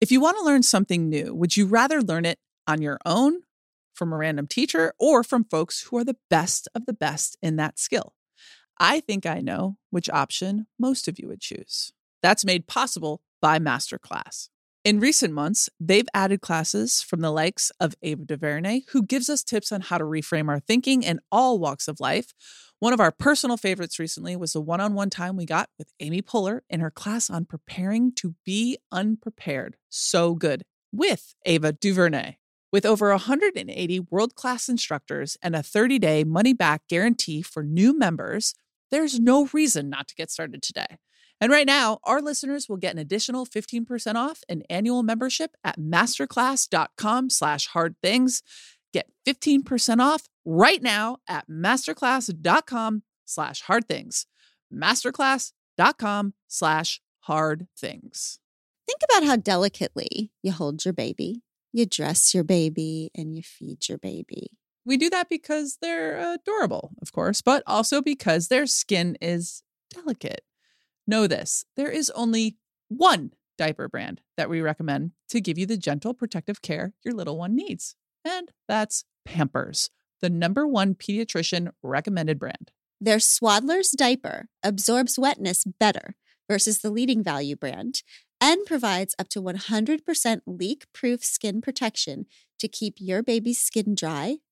If you want to learn something new, would you rather learn it on your own, from a random teacher, or from folks who are the best of the best in that skill? I think I know which option most of you would choose. That's made possible by Masterclass. In recent months, they've added classes from the likes of Ava DuVernay, who gives us tips on how to reframe our thinking in all walks of life. One of our personal favorites recently was the one on one time we got with Amy Poehler in her class on preparing to be unprepared. So good with Ava DuVernay. With over 180 world class instructors and a 30 day money back guarantee for new members, there's no reason not to get started today. And right now, our listeners will get an additional 15% off an annual membership at masterclass.com slash hard things. Get 15% off right now at masterclass.com slash hard things. Masterclass.com slash hard things. Think about how delicately you hold your baby, you dress your baby, and you feed your baby. We do that because they're adorable, of course, but also because their skin is delicate. Know this there is only one diaper brand that we recommend to give you the gentle protective care your little one needs, and that's Pampers, the number one pediatrician recommended brand. Their Swaddler's diaper absorbs wetness better versus the leading value brand and provides up to 100% leak proof skin protection to keep your baby's skin dry,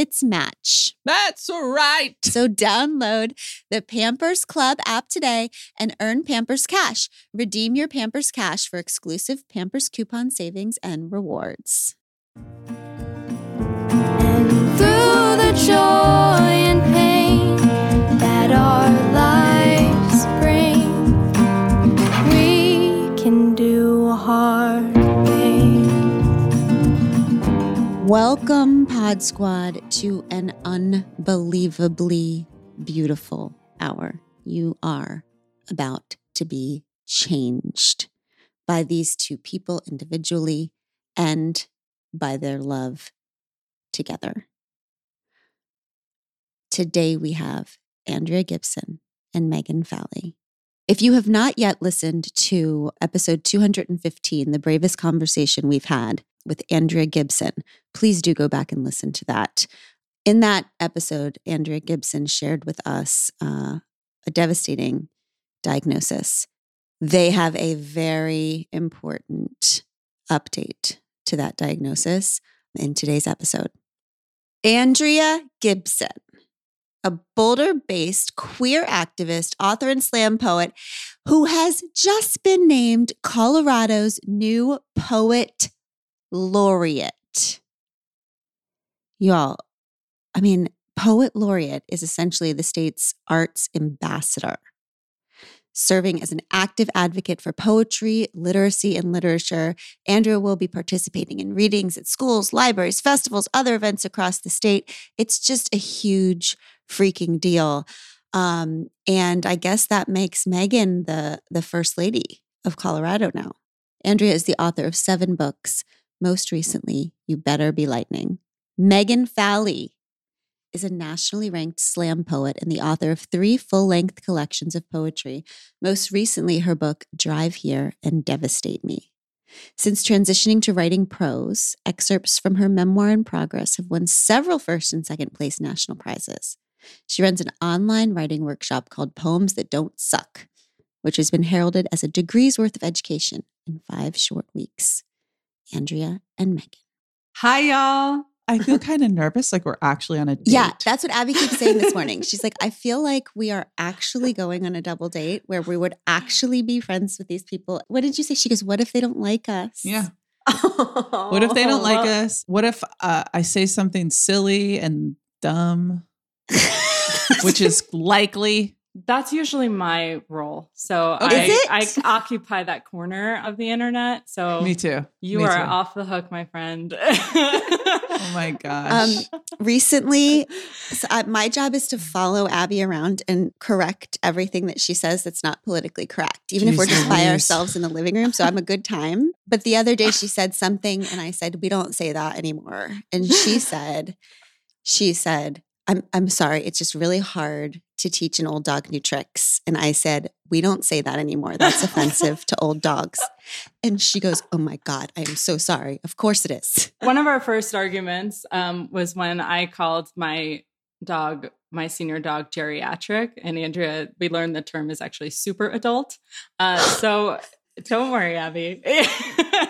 its match. That's right. So download the Pampers Club app today and earn Pampers Cash. Redeem your Pampers Cash for exclusive Pampers coupon savings and rewards. And through the joy Welcome, Pod Squad, to an unbelievably beautiful hour. You are about to be changed by these two people individually and by their love together. Today we have Andrea Gibson and Megan Falley. If you have not yet listened to episode 215, the bravest conversation we've had with Andrea Gibson, please do go back and listen to that. In that episode, Andrea Gibson shared with us uh, a devastating diagnosis. They have a very important update to that diagnosis in today's episode. Andrea Gibson, a Boulder based queer activist, author, and slam poet who has just been named Colorado's new poet laureate. Y'all, I mean, poet laureate is essentially the state's arts ambassador, serving as an active advocate for poetry, literacy, and literature. Andrea will be participating in readings at schools, libraries, festivals, other events across the state. It's just a huge freaking deal. Um, and I guess that makes Megan the the first lady of Colorado now. Andrea is the author of seven books. Most recently, You Better Be Lightning. Megan Falley is a nationally ranked slam poet and the author of three full length collections of poetry. Most recently, her book, Drive Here and Devastate Me. Since transitioning to writing prose, excerpts from her memoir in progress have won several first and second place national prizes. She runs an online writing workshop called Poems That Don't Suck, which has been heralded as a degree's worth of education in five short weeks. Andrea and Megan. Hi, y'all. I feel kind of nervous, like we're actually on a date. Yeah, that's what Abby keeps saying this morning. She's like, I feel like we are actually going on a double date where we would actually be friends with these people. What did you say? She goes, What if they don't like us? Yeah. What if they don't like us? What if uh, I say something silly and dumb, which is likely That's usually my role. So Okay. I. I occupy that corner of the internet. So Me too. you Me are too. off the hook, my friend. Oh my gosh. Um, recently, so I, my job is to follow Abby around and correct everything that she says that's not politically correct, even if we're just by ourselves in the living room. So I'm a good time. But the other day she said something, and I said, "We don't say that anymore." And she said, "She said." I'm, I'm sorry. It's just really hard to teach an old dog new tricks. And I said, We don't say that anymore. That's offensive to old dogs. And she goes, Oh my God, I am so sorry. Of course it is. One of our first arguments um, was when I called my dog, my senior dog, geriatric, and Andrea. We learned the term is actually super adult. Uh, so don't worry, Abby.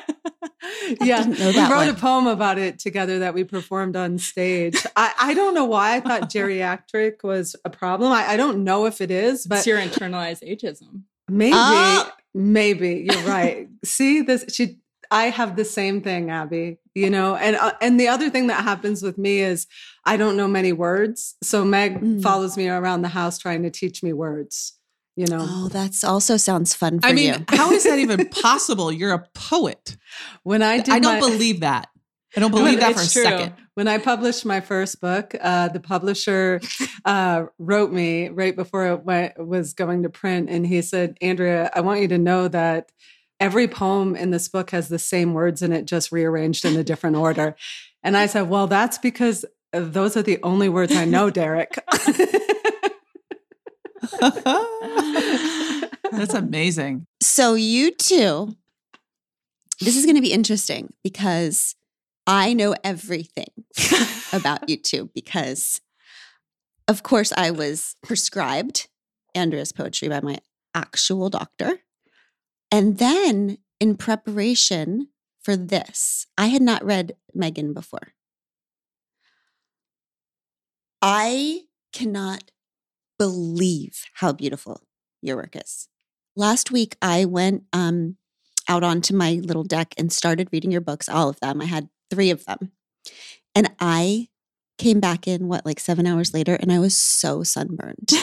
yeah, we wrote one. a poem about it together that we performed on stage. I, I don't know why I thought geriatric was a problem. I, I don't know if it is, but it's your internalized ageism. maybe, Ah. maybe you're right. See this? She, I have the same thing, Abby. You know, and uh, and the other thing that happens with me is I don't know many words, so Meg Mm. follows me around the house trying to teach me words. You know, Oh, that's also sounds fun for I mean, you. how is that even possible? You're a poet. when I did, I don't my- believe that. I don't believe that for a true. second. when I published my first book, uh, the publisher uh, wrote me right before it went, was going to print, and he said, "Andrea, I want you to know that every poem in this book has the same words in it, just rearranged in a different order." And I said, "Well, that's because those are the only words I know, Derek." That's amazing. So you two, this is going to be interesting because I know everything about you two because, of course, I was prescribed Andrea's poetry by my actual doctor. And then in preparation for this, I had not read Megan before. I cannot believe how beautiful your work is. Last week, I went um, out onto my little deck and started reading your books, all of them. I had three of them. And I came back in, what, like seven hours later, and I was so sunburned. Do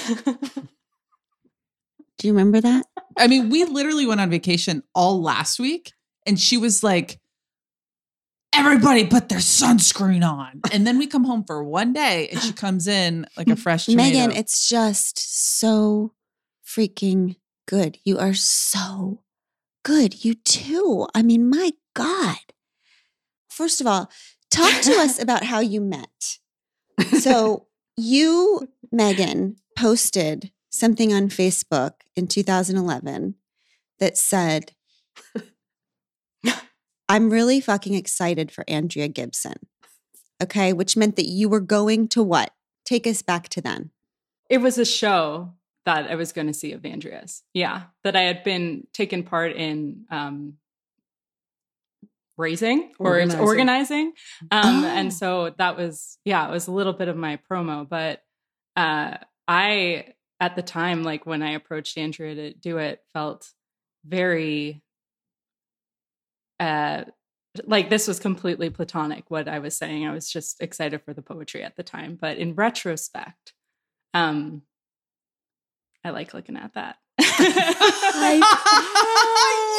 you remember that? I mean, we literally went on vacation all last week, and she was like, everybody put their sunscreen on. And then we come home for one day, and she comes in like a fresh tomato. Megan, it's just so freaking good. You are so good. You too. I mean, my God. First of all, talk to us about how you met. So, you, Megan, posted something on Facebook in 2011 that said, I'm really fucking excited for Andrea Gibson. Okay. Which meant that you were going to what? Take us back to then. It was a show that I was going to see of Andrea's. Yeah, that I had been taken part in um, raising or Organizing. organizing. Um, Oh. And so that was, yeah, it was a little bit of my promo. But uh, I, at the time, like when I approached Andrea to do it, felt very, uh, like this was completely platonic what I was saying. I was just excited for the poetry at the time. But in retrospect, um, I like looking at that.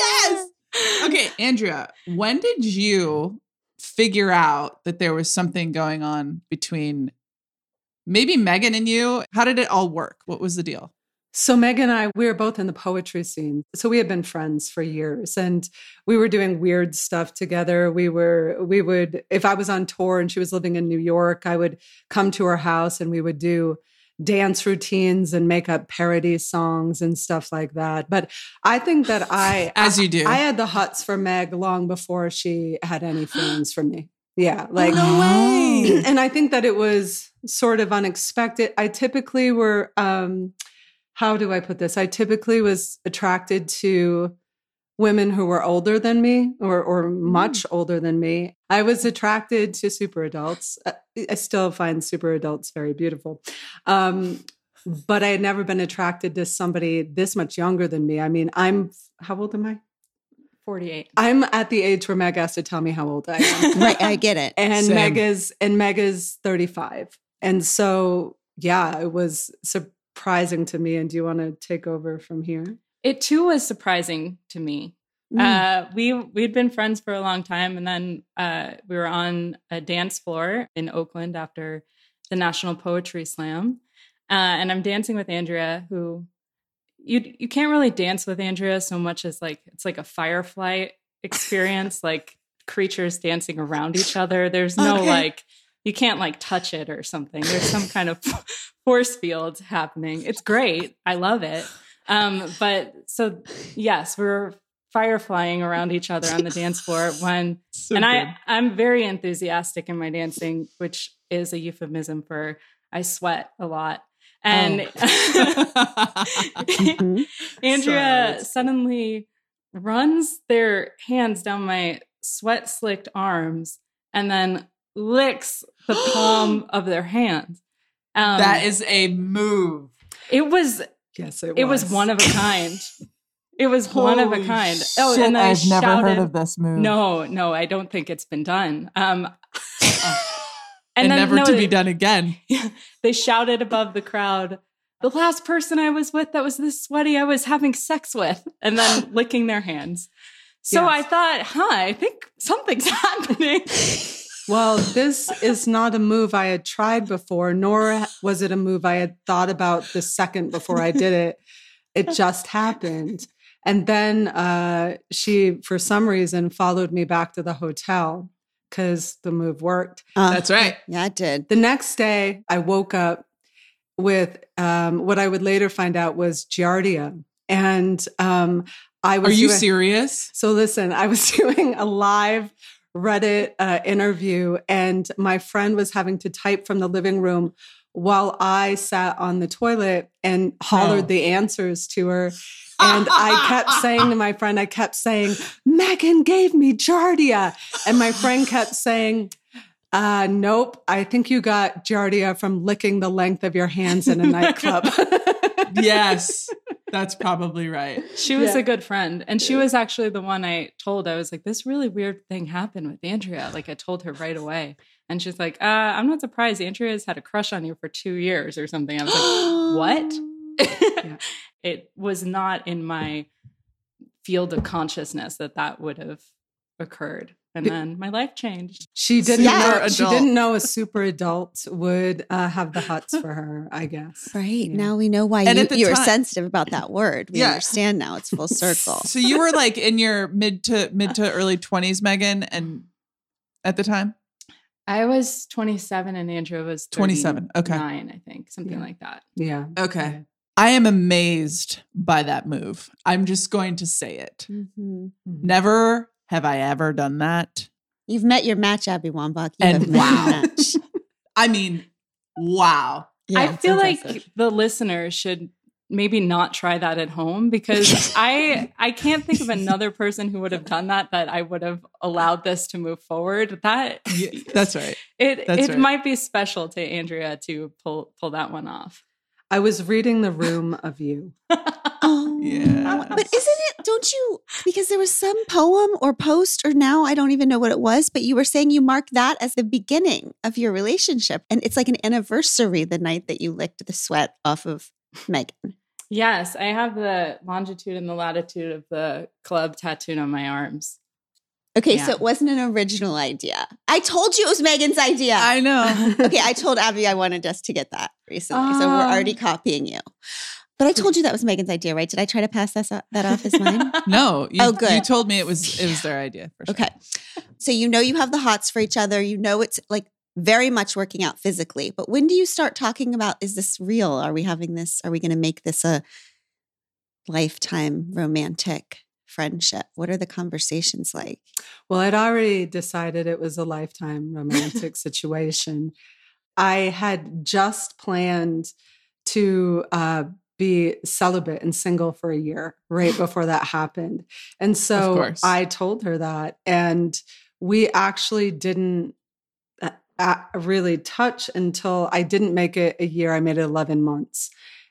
yes. Okay, Andrea, when did you figure out that there was something going on between maybe Megan and you? How did it all work? What was the deal? So Meg and I, we were both in the poetry scene. So we had been friends for years and we were doing weird stuff together. We were, we would, if I was on tour and she was living in New York, I would come to her house and we would do dance routines and make up parody songs and stuff like that. But I think that I, As you do. I had the huts for Meg long before she had any feelings for me. Yeah. Like, no way. and I think that it was sort of unexpected. I typically were, um, how do I put this? I typically was attracted to women who were older than me or, or much older than me. I was attracted to super adults. Uh, I still find super adults very beautiful. Um, but I had never been attracted to somebody this much younger than me. I mean, I'm, how old am I? 48. I'm at the age where Meg has to tell me how old I am. Right. I get it. and Same. Meg is and Meg is 35. And so yeah, it was surprising to me. And do you want to take over from here? It too was surprising to me. Mm. Uh, we we'd been friends for a long time, and then uh, we were on a dance floor in Oakland after the National Poetry Slam, uh, and I'm dancing with Andrea, who you you can't really dance with Andrea so much as like it's like a firefly experience, like creatures dancing around each other. There's no Okay. like you can't like touch it or something. There's some kind of force field happening. It's great. I love it. Um, but so yes, we're fireflying around each other on the dance floor when So and good. I I'm very enthusiastic in my dancing, which is a euphemism for I sweat a lot. And Mhm. Andrea Sorry. suddenly runs their hands down my sweat slicked arms and then licks the palm of their hand. Um, that is a move. it was Yes, it was. it was one of a kind. It was one of a kind. Oh, shit, and then I I've never shouted, heard of this move. No, no, I don't think it's been done. Um, and, then, never no, to they- be done again. They shouted above the crowd, "The last person I was with that was this sweaty, I was having sex with," and then licking their hands. So Yes. I thought, huh, I think something's happening. Well, this is not a move I had tried before, nor was it a move I had thought about the second before I did it. It just happened. And then uh, she, for some reason, followed me back to the hotel because the move worked. Uh, That's right. Yeah, it did. The next day, I woke up with um, what I would later find out was giardia. And um, I was Are you doing- serious? so listen, I was doing a live Reddit uh, interview, and my friend was having to type from the living room while I sat on the toilet and hollered Oh. the answers to her. And I kept saying to my friend, I kept saying, Megan gave me Giardia. And my friend kept saying, uh, nope, I think you got Giardia from licking the length of your hands in a nightclub. yes, that's probably right. She was Yeah. a good friend. And she was actually the one I told. I was like, this really weird thing happened with Andrea. Like, I told her right away. And she's like, uh, I'm not surprised. Andrea's had a crush on you for two years or something. I was like, what? Yeah. it was not in my field of consciousness that that would have occurred. And It- then my life changed. She didn't Super know. She didn't know a super adult would uh, have the huts for her. I guess. Right. Yeah. Now we know why And you, at the you were sensitive about that word. We Yeah. understand now. It's full circle. So you were like in your mid to mid to early twenties, Megan, and at the time, I was 27 and Andrea was 27, okay. 39, I think, something Yeah. like that. Yeah. okay. I am amazed by that move. I'm just going to say it. Mhm. Never have I ever done that. You've met your match, Abby Wambach. You And have met wow. your match. I mean, wow. Yeah, I feel impressive. like the listeners should maybe not try that at home because I I can't think of another person who would have done that that I would have allowed this to move forward. That Yeah, that's right. it that's it right. might be special to Andrea to pull pull that one off. I was reading the room of you. Oh, Yeah. But isn't it, don't you, because there was some poem or post, or now I don't even know what it was, but you were saying you mark that as the beginning of your relationship. And it's like an anniversary the night that you licked the sweat off of Megan. Yes, I have the longitude and the latitude of the club tattooed on my arms. Okay, Yeah. so it wasn't an original idea. I told you it was Megan's idea. I know. okay, I told Abby I wanted us to get that recently. so we're Ah. already copying you. But I told you that was Megan's idea, right? Did I try to pass this, that off as mine? No, you, Oh, good. you told me it was it was their idea. For sure. Okay. So you know you have the hots for each other. You know it's like very much working out physically. But when do you start talking about is this real? Are we having this? Are we going to make this a lifetime romantic friendship? What are the conversations like? Well, I'd already decided it was a lifetime romantic situation. I had just planned to uh, be celibate and single for a year right before that happened. And so. I told her that. And we actually didn't uh, really touch until I didn't make it a year. I made it 11 months.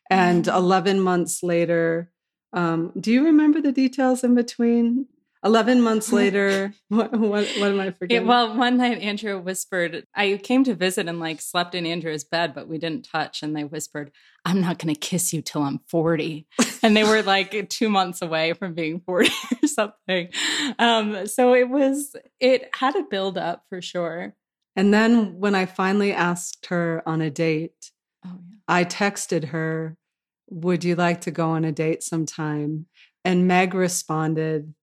And 11 months later, um, do you remember the details in between? 11 months later, what, what, what am I forgetting? well, one night Andrea whispered, I came to visit and like slept in Andrea's bed, but we didn't touch. And they whispered, I'm not going to kiss you till I'm 40. And they were like two months away from being 40 or something. Um, so it was, it had a build up for sure. and then when I finally asked her on a date, Oh, yeah. I texted her, Would you like to go on a date sometime? And Meg responded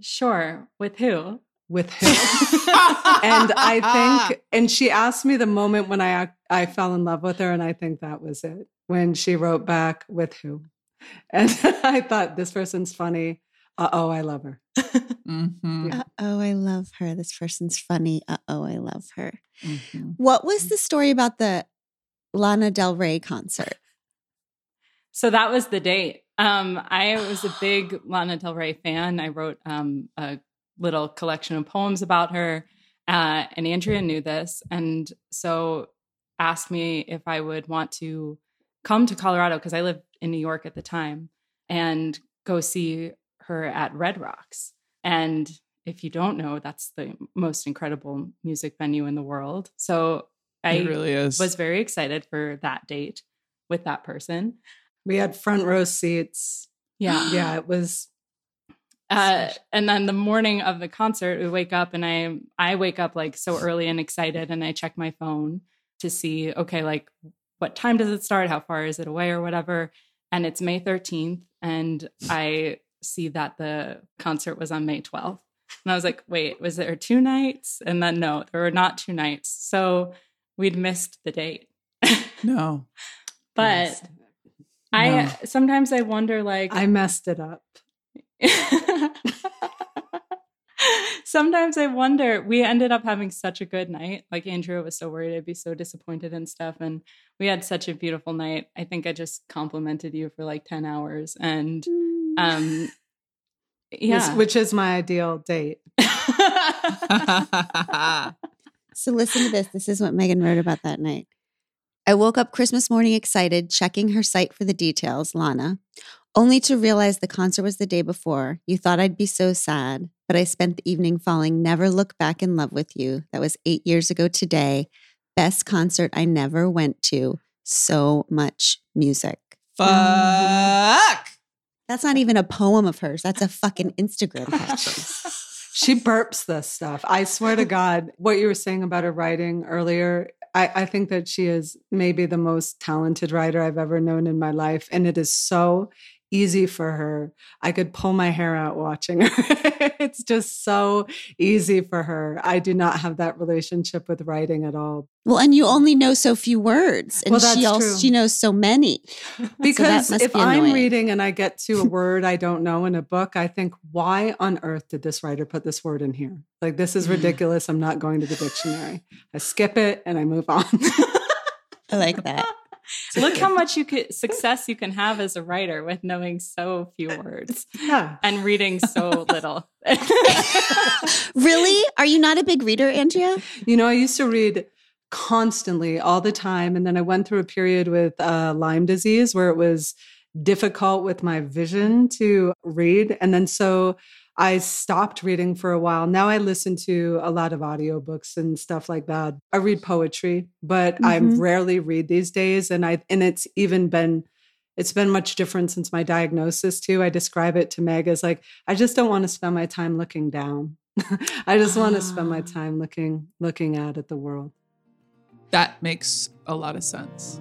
Sure. With who? with who? and I think, and she asked me the moment when I I fell in love with her, and I think that was it when she wrote back with who, and I thought this person's funny. Uh oh, I love her. Mhm, Uh oh, I love her. This person's funny. Uh oh, I love her. mhm. What was the story about the Lana Del Rey concert? So that was the date. Um, I was a big Lana Del Rey fan. I wrote um, a little collection of poems about her, uh, and Andrea knew this, and so asked me if I would want to come to Colorado because I lived in New York at the time and go see her at Red Rocks. And if you don't know, that's the most incredible music venue in the world. So I it really is. was very excited for that date with that person. We had front row seats. Yeah. Yeah, it was. Uh, and then the morning of the concert, we wake up and I I wake up like so early and excited, and I check my phone to see okay, like what time does it start? How far is it away, or whatever? And it's May thirteenth, and I see that the concert was on May twelfth, and I was like, wait, was there two nights? And then no, there were not two nights, so we'd missed the date. no. but Yes. I No. sometimes I wonder like I messed it up. Sometimes I wonder, we ended up having such a good night. Like Andrea was so worried I'd be so disappointed and stuff. And we had such a beautiful night. I think I just complimented you for like 10 hours. And um yeah. Which, which is my ideal date. So listen to this. This is what Megan wrote about that night. I woke up Christmas morning excited, checking her site for the details, Lana, only to realize the concert was the day before. You thought I'd be so sad, but I spent the evening falling Never Look Back in Love with You. That was eight years ago today. Best concert I never went to. So much music. Fuck. That's not even a poem of hers. That's a fucking Instagram. She burps this stuff. I swear to God, what you were saying about her writing earlier, I, I think that she is maybe the most talented writer I've ever known in my life. And it is so easy for her. I could pull my hair out watching her. it's just so easy for her. I do not have that relationship with writing at all. Well, and you only know so few words, and Well, she also true. she knows so many. Because must if be I'm reading and I get to a word I don't know in a book, I think, why on earth did this writer put this word in here? Like, this is ridiculous. I'm not going to the dictionary. I skip it and I move on. I like that. Look how much you could success you can have as a writer with knowing so few words yeah. and reading so little. really? Are you not a big reader, Andrea? You know, I used to read constantly all the time. And then I went through a period with uh, Lyme disease where it was difficult with my vision to read. And then so I stopped reading for a while. Now I listen to a lot of audiobooks and stuff like that. I read poetry, but I Mhm. rarely read these days. And I and it's even been it's been much different since my diagnosis too. I describe it to Meg as like, I just don't want to spend my time looking down. I just want to spend my Ah. time looking looking out at the world. That makes a lot of sense.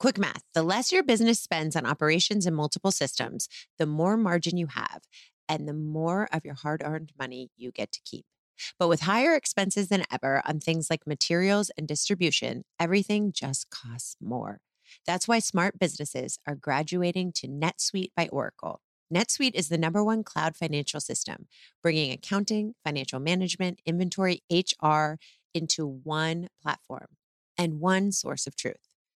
Quick math the less your business spends on operations and multiple systems, the more margin you have, and the more of your hard earned money you get to keep. But with higher expenses than ever on things like materials and distribution, everything just costs more. That's why smart businesses are graduating to NetSuite by Oracle. NetSuite is the number one cloud financial system, bringing accounting, financial management, inventory, HR into one platform and one source of truth.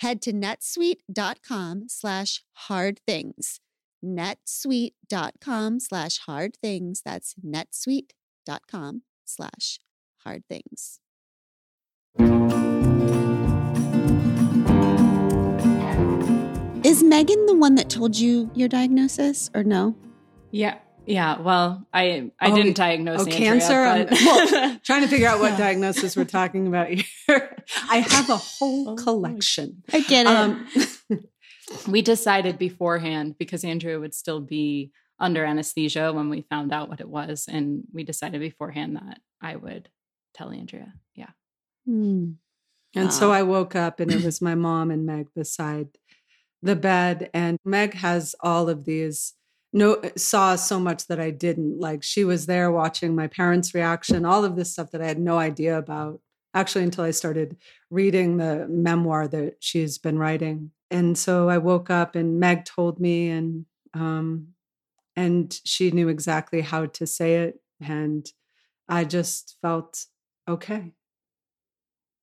Head to netsuite.com slash hard things. netsuite.com slash hard things. That's netsuite.com slash hard things. Is Megan the one that told you your diagnosis or no? Yeah. Yeah. Well, I I Oh, didn't diagnose Oh, Andrea, cancer. I'm but- well, trying to figure out what diagnosis we're talking about here. I have a whole Oh, collection. I get it. Um, we decided beforehand because Andrea would still be under anesthesia when we found out what it was. And we decided beforehand that I would tell Andrea. Yeah. Hmm. And so I woke up and it was my mom and Meg beside the bed. And Meg has all of these, no, saw so much that I didn't. Like she was there watching my parents' reaction, all of this stuff that I had no idea about, actually, until I started reading the memoir that she's been writing. And so I woke up and Meg told me, and, um, and she knew exactly how to say it. And I just felt okay.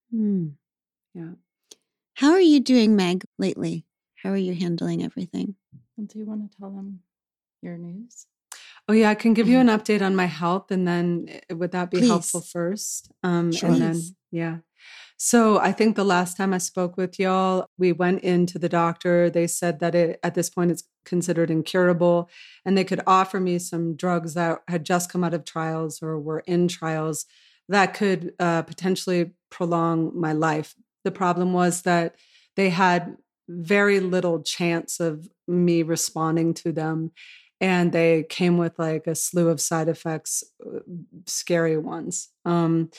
Hmm. Yeah. How are you doing, Meg, lately? How are you handling everything? Well, do you want to tell them your news? Oh yeah, I can give you an update on my health, and then eh, would that be helpful first? Um, Sure. And then yeah. So I think the last time I spoke with y'all, we went into the doctor. They said that it at this point it's considered incurable, and they could offer me some drugs that had just come out of trials or were in trials that could uh, potentially prolong my life. The problem was that they had very little chance of me responding to them and they came with like a slew of side effects uh, scary ones um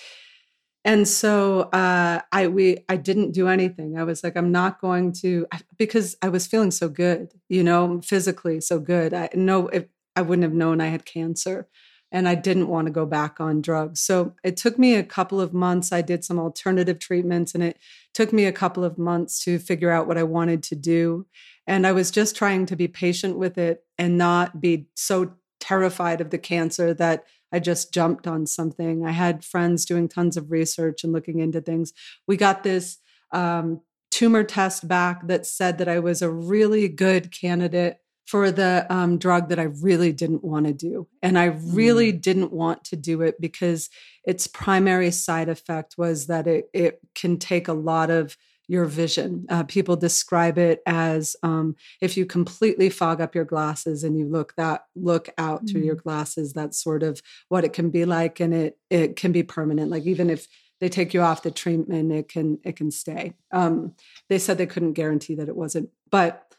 and so uh i we i didn't do anything. I was like i'm not going to because i was feeling so good you know physically so good. I know if i wouldn't have known i had cancer and i didn't want to go back on drugs. So it took me a couple of months. I did some alternative treatments and it took me a couple of months to figure out what i wanted to do and I was just trying to be patient with it and not be so terrified of the cancer that I just jumped on something. I had friends doing tons of research and looking into things. We got this um, tumor test back that said that I was a really good candidate for the um, drug that I really didn't want to do. And I really didn't want to do it because its primary side effect was that it, it can take a lot of your vision. Uh, people describe it as um, if you completely fog up your glasses and you look that look out through your glasses. That's sort of what it can be like, and it it can be permanent. Like even if they take you off the treatment, it can it can stay. Um, they said they couldn't guarantee that it wasn't, but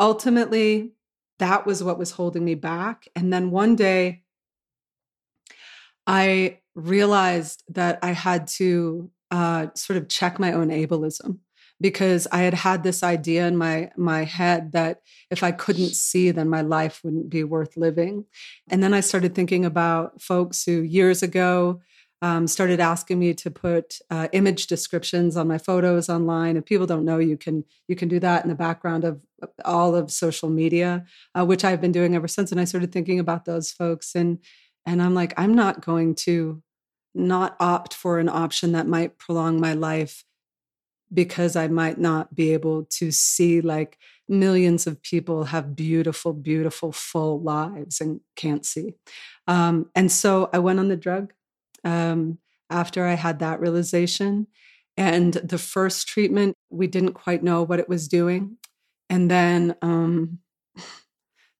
ultimately, that was what was holding me back. And then one day, I realized that I had to uh, sort of check my own ableism because I had had this idea in my my head that if I couldn't see, then my life wouldn't be worth living. And then I started thinking about folks who years ago um, started asking me to put uh, image descriptions on my photos online. If people don't know, you can you can do that in the background of all of social media, uh, which I've been doing ever since. And I started thinking about those folks, and and I'm like, I'm not going to not opt for an option that might prolong my life because I might not be able to see like millions of people have beautiful, beautiful, full lives and can't see. Um, and so I went on the drug um, after I had that realization. And the first treatment, we didn't quite know what it was doing. And then um,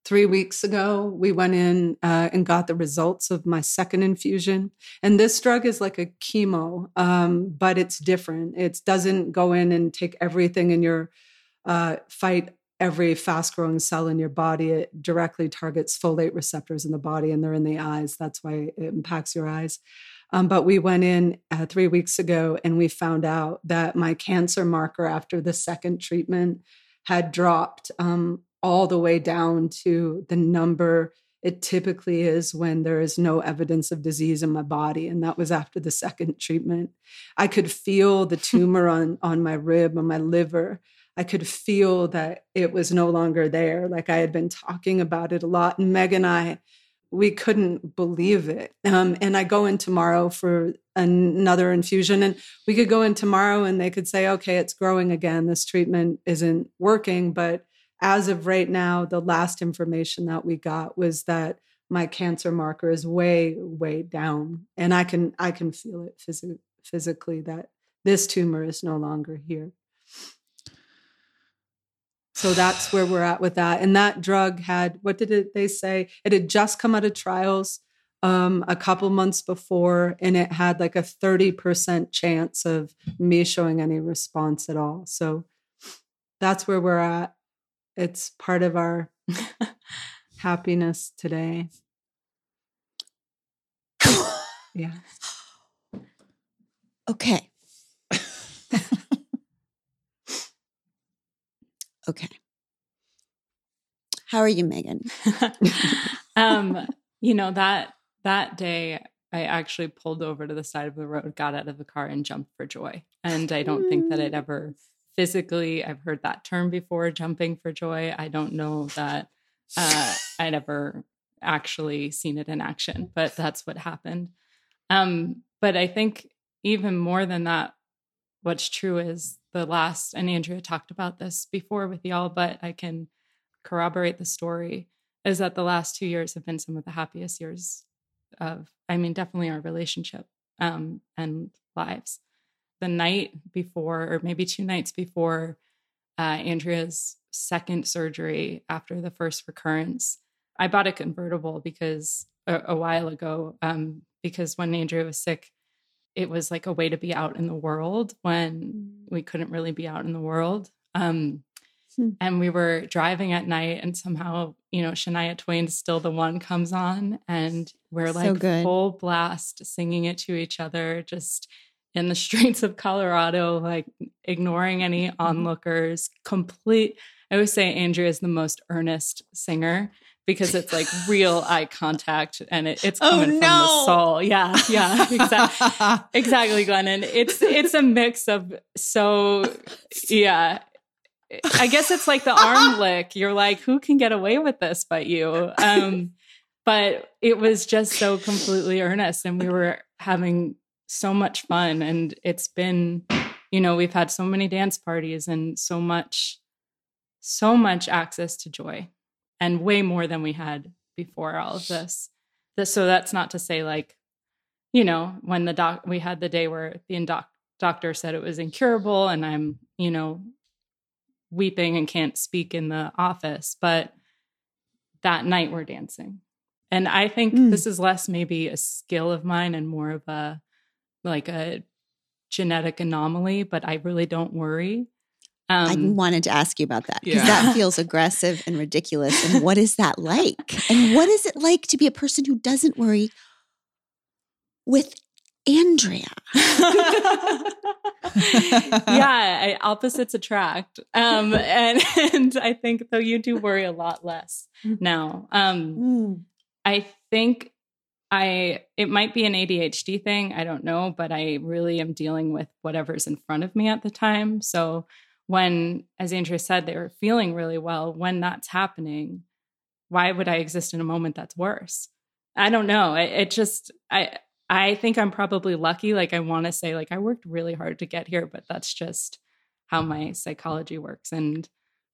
three weeks ago, we went in uh, and got the results of my second infusion. And this drug is like a chemo, um, but it's different. It doesn't go in and take everything in your uh, fight every fast growing cell in your body. It directly targets folate receptors in the body, and they're in the eyes. That's why it impacts your eyes. Um, but we went in uh, three weeks ago and we found out that my cancer marker after the second treatment had dropped um, all the way down to the number it typically is when there is no evidence of disease in my body. And that was after the second treatment. I could feel the tumor on, on my rib, on my liver. I could feel that it was no longer there. Like I had been talking about it a lot. And Meg and I, we couldn't believe it. Um, and I go in tomorrow for another infusion, and we could go in tomorrow and they could say, okay, it's growing again. This treatment isn't working. But as of right now, the last information that we got was that my cancer marker is way, way down. And I can I can feel it phys- physically that this tumor is no longer here. So that's where we're at with that. And that drug had, what did it, they say? It had just come out of trials um, a couple months before, and it had like a 30% chance of me showing any response at all. So that's where we're at. It's part of our happiness today. yeah. Okay. okay. How are you, Megan? um, you know that that day I actually pulled over to the side of the road, got out of the car, and jumped for joy. And I don't think that I'd ever physically, I've heard that term before, jumping for joy. I don't know that uh, I'd ever actually seen it in action, but that's what happened. Um, but I think even more than that, what's true is the last, and Andrea talked about this before with y'all, but I can corroborate the story, is that the last two years have been some of the happiest years of, I mean, definitely our relationship um, and lives. The night before, or maybe two nights before uh, Andrea's second surgery after the first recurrence, I bought a convertible because a, a while ago, um, because when Andrea was sick, it was like a way to be out in the world when we couldn't really be out in the world. Um, Hmm. And we were driving at night, and somehow, you know, Shania Twain's Still the One comes on, and we're like good. full blast singing it to each other, just in the streets of Colorado, like ignoring any onlookers. Complete, I always say Andrea is the most earnest singer because it's like real eye contact and it, it's Oh, coming from the soul. Yeah, yeah, exactly. Exactly, Glennon. It's it's a mix of so yeah. I guess it's like the arm lick. You're like, who can get away with this but you? Um, but it was just so completely earnest, and we were having so much fun. And it's been, you know, we've had so many dance parties and so much, so much access to joy, and way more than we had before all of this. this so that's not to say like you know, when the doc, we had the day where the doc, doctor said it was incurable and I'm, you know, weeping and can't speak in the office. But that night we're dancing. And I think Mm. this is less maybe a skill of mine and more of a like a genetic anomaly, but I really don't worry. I Um, wanted to ask you about that because Yeah. that feels aggressive and ridiculous. And what is that like? And what is it like to be a person who doesn't worry with Andrea? yeah, I, opposites attract. Um, and and I think though you do worry a lot less now. Um, Mm. I think I it might be an ADHD thing, I don't know, but I really am dealing with whatever's in front of me at the time. So when as Andrea said they were feeling really well, when that's happening, why would I exist in a moment that's worse? I don't know. It, it just I I think I'm probably lucky like I want to say like I worked really hard to get here, but that's just how my psychology works and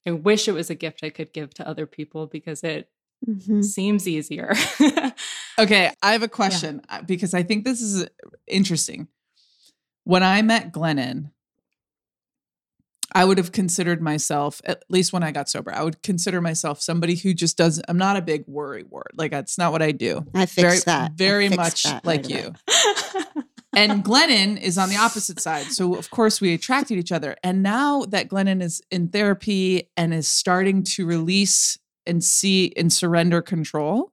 I wish it was a gift I could give to other people because it Mhm. seems easier. Okay, I have a question uh, because I think this is interesting. When I met Glennon, I would have considered myself, at least when I got sober, I would consider myself somebody who just does. I'm not a big worry ward. Like that's not what I do. I fixed Very, that. Very much that like right you. and Glennon is on the opposite side. So of course we attracted each other. And now that Glennon is in therapy and is starting to release and see and surrender control,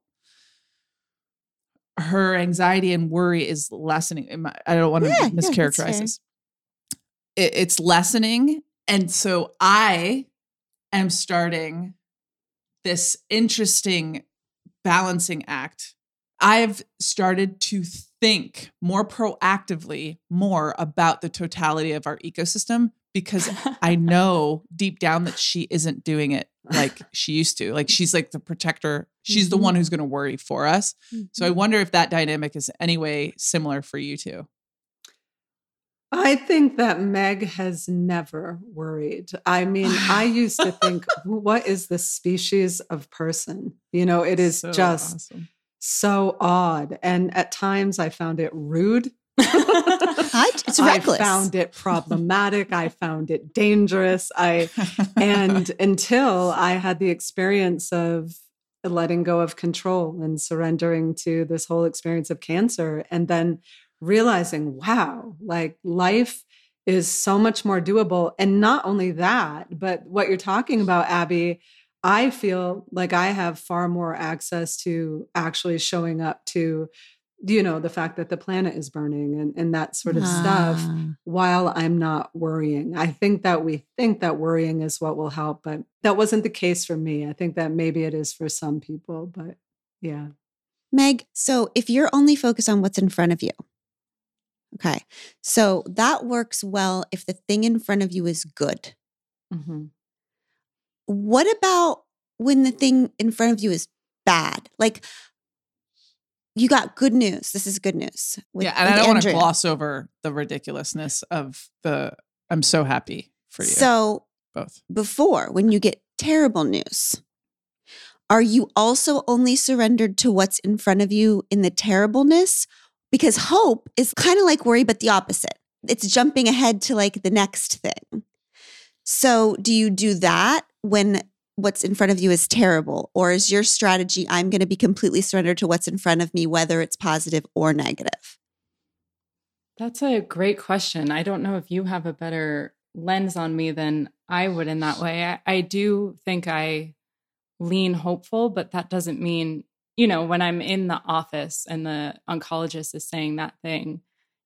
her anxiety and worry is lessening. I don't want to Yeah, yeah, mischaracterize fair. this. It- it's lessening. And so I am starting this interesting balancing act. I've started to think more proactively more about the totality of our ecosystem because I know deep down that she isn't doing it like she used to. Like she's like the protector. She's the Mhm. one who's going to worry for us. So I wonder if that dynamic is any way similar for you two. I think that Meg has never worried. I mean, I used to think, what is the species of person? You know, it is So just awesome. so odd. And at times I found it rude. I, it's reckless. I found it problematic. I found it dangerous. I and until I had the experience of letting go of control and surrendering to this whole experience of cancer and then realizing wow like life is so much more doable and not only that but what you're talking about abby i feel like i have far more access to actually showing up to you know the fact that the planet is burning and, and that sort of stuff Ah. while I'm not worrying. I think that we think that worrying is what will help, but that wasn't the case for me. I think that maybe it is for some people, but yeah. Meg, so if you're only focused on what's in front of you, okay, so that works well if the thing in front of you is good. Mhm. What about when the thing in front of you is bad? Like, you got good news. This is good news. with- yeah, and I don't want to gloss over the ridiculousness of the. I'm so happy for you So, both. before, when you get terrible news, are you also only surrendered to what's in front of you in the terribleness? Because hope is kind of like worry, but the opposite. It's jumping ahead to like the next thing. So, do you do that when what's in front of you is terrible? Or is your strategy, I'm going to be completely surrendered to what's in front of me, whether it's positive or negative? That's a great question. I don't know if you have a better lens on me than I would in that way. I, I do think I lean hopeful, but that doesn't mean, you know, when I'm in the office and the oncologist is saying that thing,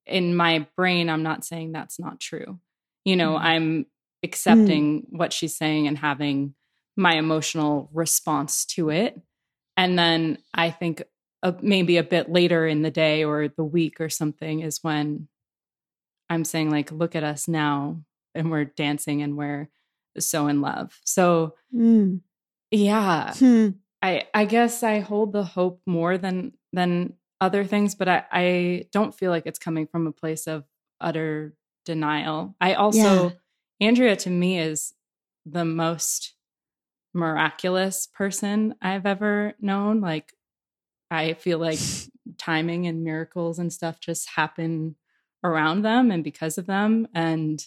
in my brain, I'm not saying that's not true. You know, Mhm. I'm accepting what she's saying and having my emotional response to it. And then I think uh, maybe a bit later in the day or the week or something is when I'm saying, like, look at us now and we're dancing and we're so in love. So, Mm. yeah, Hmm. I, I guess I hold the hope more than than other things, but I, I don't feel like it's coming from a place of utter denial. I also, Andrea to me is the most miraculous person I've ever known. Like, I feel like timing and miracles and stuff just happen around them and because of them. And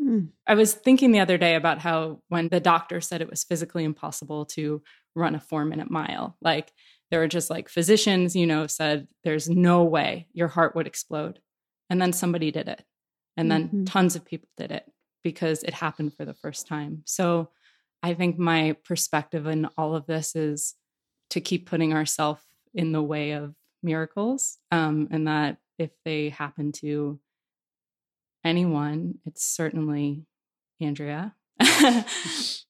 Mm. I was thinking the other day about how when the doctor said it was physically impossible to run a four minute mile, like there were just like physicians, you know, said there's no way your heart would explode. And then somebody did it. And then Mhm. tons of people did it because it happened for the first time. So I think my perspective in all of this is to keep putting ourselves in the way of miracles. Um, and that if they happen to anyone, it's certainly Andrea.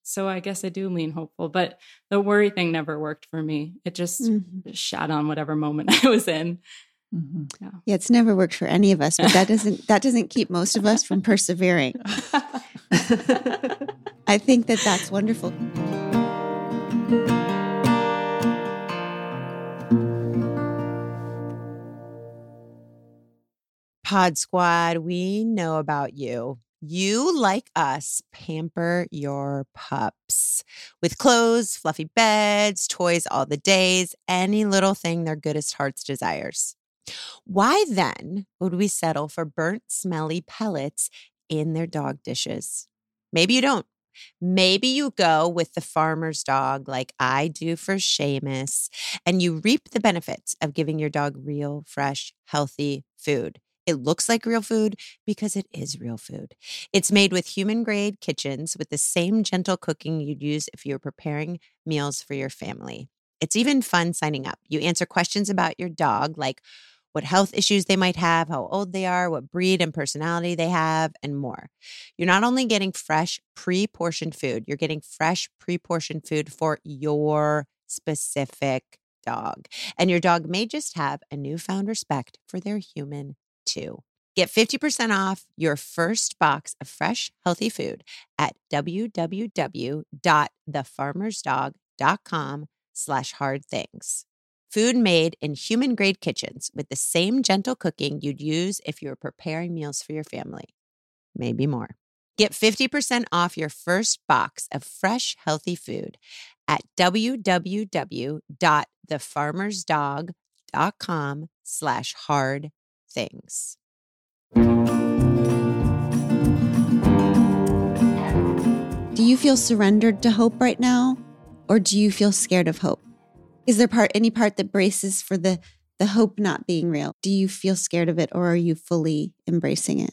so I guess I do lean hopeful, but the worry thing never worked for me. It just Mhm. shot on whatever moment I was in. Mhm. Yeah, it's never worked for any of us, but that doesn't that doesn't keep most of us from persevering. I think that that's wonderful. Pod Squad, we know about you. You, like us, pamper your pups with clothes, fluffy beds, toys all the days, any little thing their goodest hearts desires. Why then would we settle for burnt, smelly pellets in their dog dishes? Maybe you don't. Maybe you go with the farmer's dog like I do for Seamus, and you reap the benefits of giving your dog real, fresh, healthy food. It looks like real food because it is real food. It's made with human grade kitchens with the same gentle cooking you'd use if you were preparing meals for your family. It's even fun signing up. You answer questions about your dog, like what health issues they might have, how old they are, what breed and personality they have, and more. You're not only getting fresh, pre portioned food, you're getting fresh, pre portioned food for your specific dog. And your dog may just have a newfound respect for their human too. Get 50% off your first box of fresh, healthy food at www.thefarmersdog.com slash hard things. Food made in human grade kitchens with the same gentle cooking you'd use if you were preparing meals for your family. Maybe more. Get 50% off your first box of fresh, healthy food at www.thefarmersdog.com slash hard things. Do you feel surrendered to hope right now? Or do you feel scared of hope? Is there part any part that braces for the the hope not being real? Do you feel scared of it or are you fully embracing it?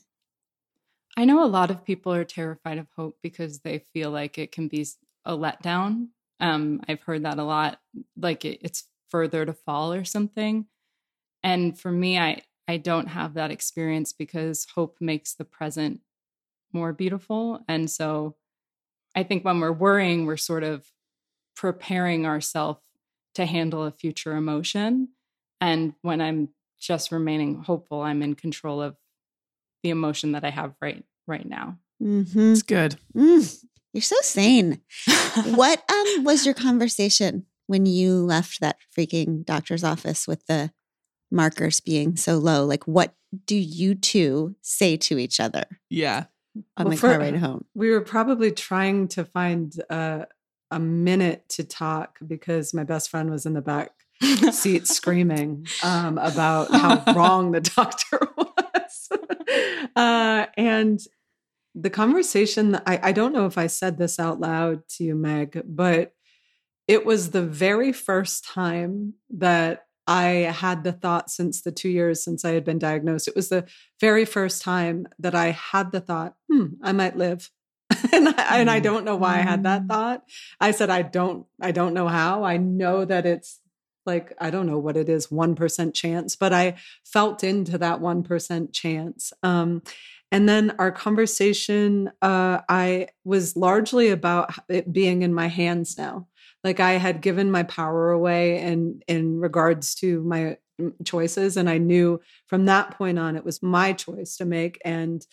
I know a lot of people are terrified of hope because they feel like it can be a letdown. Um, I've heard that a lot, like it, it's further to fall or something. And for me, I I don't have that experience because hope makes the present more beautiful. And so I think when we're worrying, we're sort of preparing ourselves to handle a future emotion. And when I'm just remaining hopeful, I'm in control of the emotion that I have right right now. Mm-hmm. It's good. Mm, you're so sane. what um was your conversation when you left that freaking doctor's office with the markers being so low? Like, what do you two say to each other Yeah. on Well, the for- car ride home? We were probably trying to find uh, a minute to talk because my best friend was in the back seat screaming um, about how wrong the doctor was. uh, and the conversation, I, I don't know if I said this out loud to you, Meg, but it was the very first time that I had the thought since the two years since I had been diagnosed. It was the very first time that I had the thought, hmm, I might live. and, I, and I don't know why I had that Mm. thought. I said, I don't, I don't know how. I know that it's like, I don't know what it is, 1% chance, but I felt into that 1% chance. Um, and then our conversation, uh, I was largely about it being in my hands now. Like I had given my power away in in regards to my mm, choices, and I knew from that point on it was my choice to make, and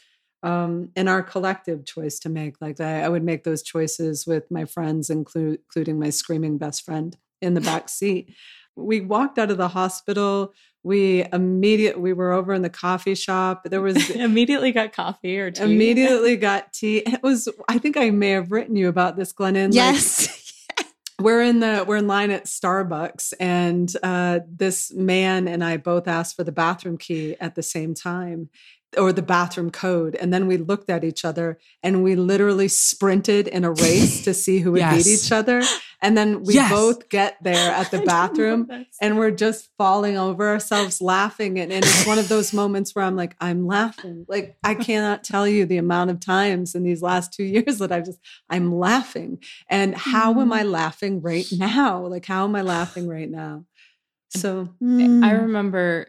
um, and our collective choice to make. Like I, I would make those choices with my friends, include, including my screaming best friend in the back seat. We walked out of the hospital. We immediate we were over in the coffee shop. There was Immediately got coffee or tea. immediately got tea. It was I think I may have written you about this, Glennon. Like, Yes. we're in the we're in line at Starbucks, and uh, this man and I both asked for the bathroom key at the same time, or the bathroom code, and then we looked at each other and we literally sprinted in a race to see who would beat each other, and then we Yes. both get there at the I don't know bathroom, and we're just falling over ourselves laughing and, and it's one of those moments where i'm like i'm laughing. Like i cannot tell you the amount of times in these last two years that i've just i'm laughing and how am i laughing right now? Like how am i laughing right now? So I Mm. remember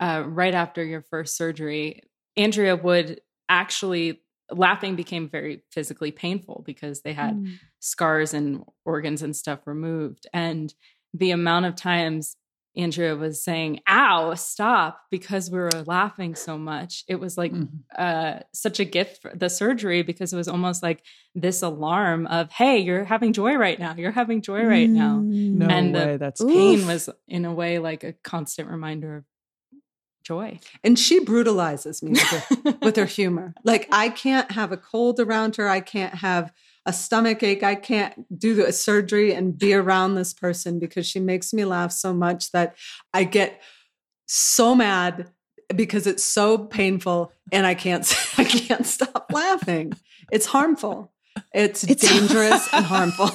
uh, right after your first surgery, Andrea would actually laughing became very physically painful because they had Mm. scars and organs and stuff removed. And the amount of times Andrea was saying, ow, stop, because we were laughing so much. It was like Mhm. uh, such a gift for the surgery because it was almost like this alarm of, hey, you're having joy right now. You're having joy right now. Mm. No And the way. That's Pain Oof. was, in a way, like a constant reminder of joy. and she brutalizes me with her, with her humor like i can't have a cold around her i can't have a stomach ache i can't do a surgery and be around this person because she makes me laugh so much that i get so mad because it's so painful and i can't i can't stop laughing it's harmful it's, It's- dangerous and harmful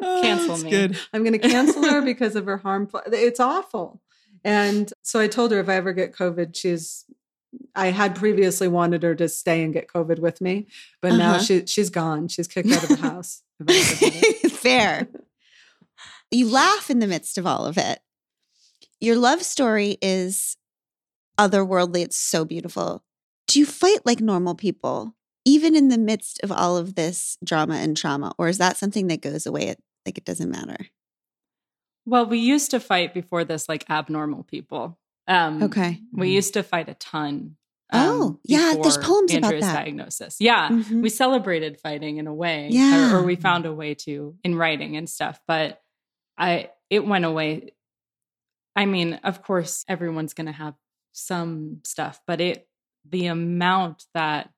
Oh, Cancel that's me. Good. I'm going to cancel her because of her harmful. It's awful. And so I told her if I ever get COVID, she's. I had previously wanted her to stay and get COVID with me, but now Uh-huh. she she's gone. She's kicked out of the house. if I ever get it. Fair. You laugh in the midst of all of it. Your love story is otherworldly. It's so beautiful. Do you fight like normal people, even in the midst of all of this drama and trauma? Or is that something that goes away? It, like it doesn't matter? Well, we used to fight before this, like abnormal people. Um, Okay. We used to fight a ton. um, Oh, yeah, there's before poems about Andrea's that. diagnosis. Yeah, Mhm. we celebrated fighting in a way, Yeah. or, or we found a way to in writing and stuff. But I, it went away. I mean, of course, everyone's going to have some stuff, but it, the amount that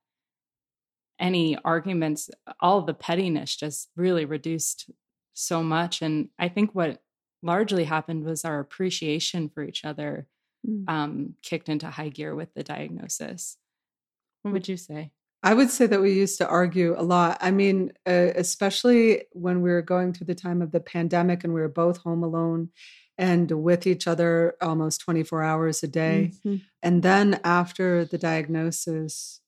any arguments, all the pettiness just really reduced so much. And I think what largely happened was our appreciation for each other Mm. um, kicked into high gear with the diagnosis. What would you say? I would say that we used to argue a lot. I mean, uh, especially when we were going through the time of the pandemic and we were both home alone and with each other almost 24 hours a day. Mhm. And then after the diagnosis,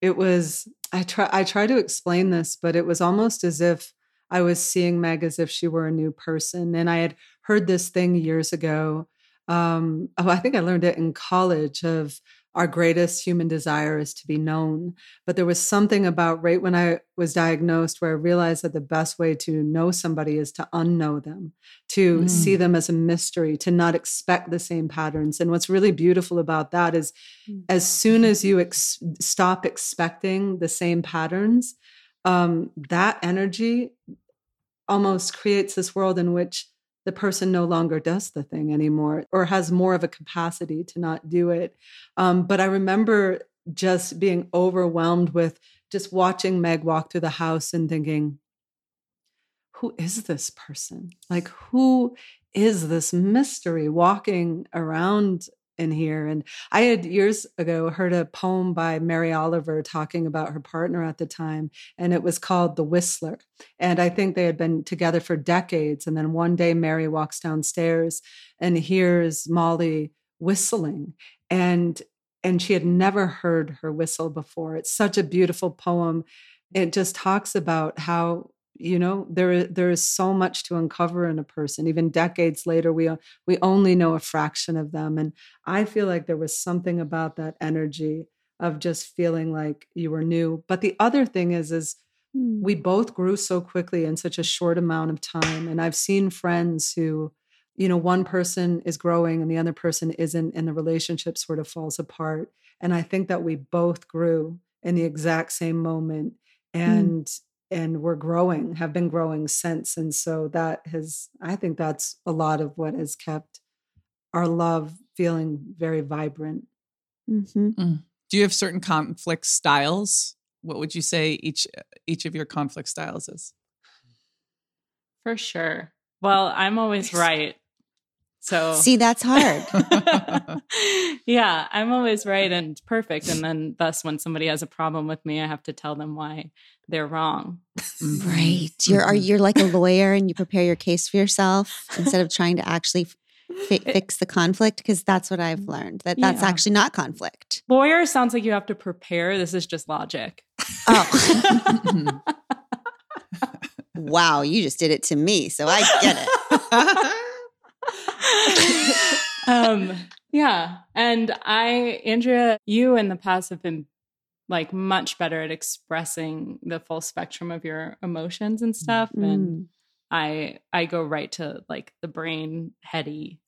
it was I try I try to explain this, but it was almost as if I was seeing Meg as if she were a new person. And I had heard this thing years ago. Um, oh, I think I learned it in college of our greatest human desire is to be known. But there was something about right when I was diagnosed where I realized that the best way to know somebody is to unknow them, to Mm. see them as a mystery, to not expect the same patterns. And what's really beautiful about that is Mm. as soon as you ex- stop expecting the same patterns, um, that energy almost creates this world in which the person no longer does the thing anymore or has more of a capacity to not do it. Um, but I remember just being overwhelmed with just watching Meg walk through the house and thinking, who is this person? Like, who is this mystery walking around in here? And I had years ago heard a poem by Mary Oliver talking about her partner at the time, and it was called The Whistler. And I think they had been together for decades. And then one day, Mary walks downstairs and hears Molly whistling. And and she had never heard her whistle before. It's such a beautiful poem. It just talks about how you know there there is so much to uncover in a person. Even decades later, we we only know a fraction of them. And I feel like there was something about that energy of just feeling like you were new. But the other thing is, is Mm. we both grew so quickly in such a short amount of time. And I've seen friends who, you know, one person is growing and the other person isn't, and the relationship sort of falls apart. And I think that we both grew in the exact same moment and and we're growing, have been growing since. And so that has I think that's a lot of what has kept our love feeling very vibrant. Mhm. Do you have certain conflict styles? What would you say each each of your conflict styles is? For sure. Well, I'm always right. So See, that's hard. yeah, I'm always right and perfect. And then thus when somebody has a problem with me, I have to tell them why they're wrong. Mhm. Right. You're are Mhm. you're like a lawyer and you prepare your case for yourself instead of trying to actually f- fi- fix the conflict because that's what I've learned that that's Yeah. actually not conflict. Lawyer sounds like you have to prepare. This is just logic. Oh. wow, you just did it to me, so I get it. um yeah and i andrea you in the past have been like much better at expressing the full spectrum of your emotions and stuff and Mm. i i go right to like the brain heady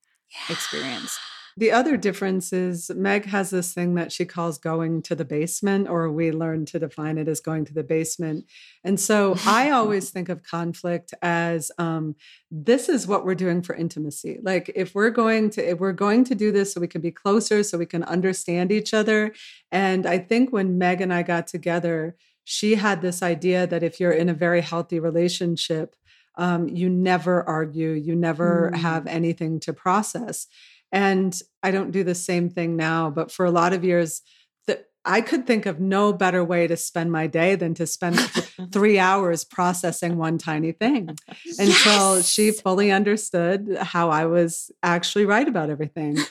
experience The other difference is Meg has this thing that she calls going to the basement, or we learned to define it as going to the basement. And so I always think of conflict as um, this is what we're doing for intimacy. Like if we're going to if we're going to do this so we can be closer, so we can understand each other. And I think when Meg and I got together, she had this idea that if you're in a very healthy relationship, um, you never argue, you never Mm. have anything to process. And I don't do the same thing now, but for a lot of years, the, I could think of no better way to spend my day than to spend th- three hours processing one tiny thing until she fully understood how I was actually right about everything.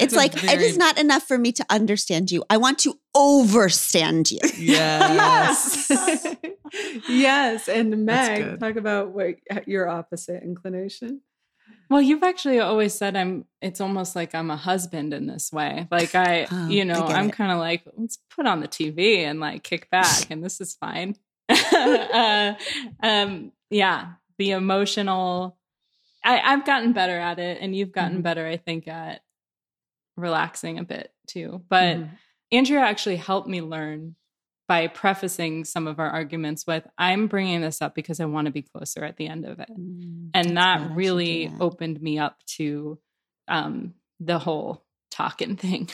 It's like it is not enough for me to understand you. I want to overstand you. Yes. yes. yes. And Meg, talk about what your opposite inclination. Well you've actually always said i'm it's almost like i'm a husband in this way like i Oh, you know get i'm kind of like let's put on the tv and like kick back and this is fine uh, um yeah the emotional I, I've gotten better at it, and you've gotten Mhm. better, I think, at relaxing a bit too. But Mhm. Andrea actually helped me learn by prefacing some of our arguments with, "I'm bringing this up because I want to be closer at the end of it," Mm, and that good. I should really that. opened me up to um, the whole talking thing.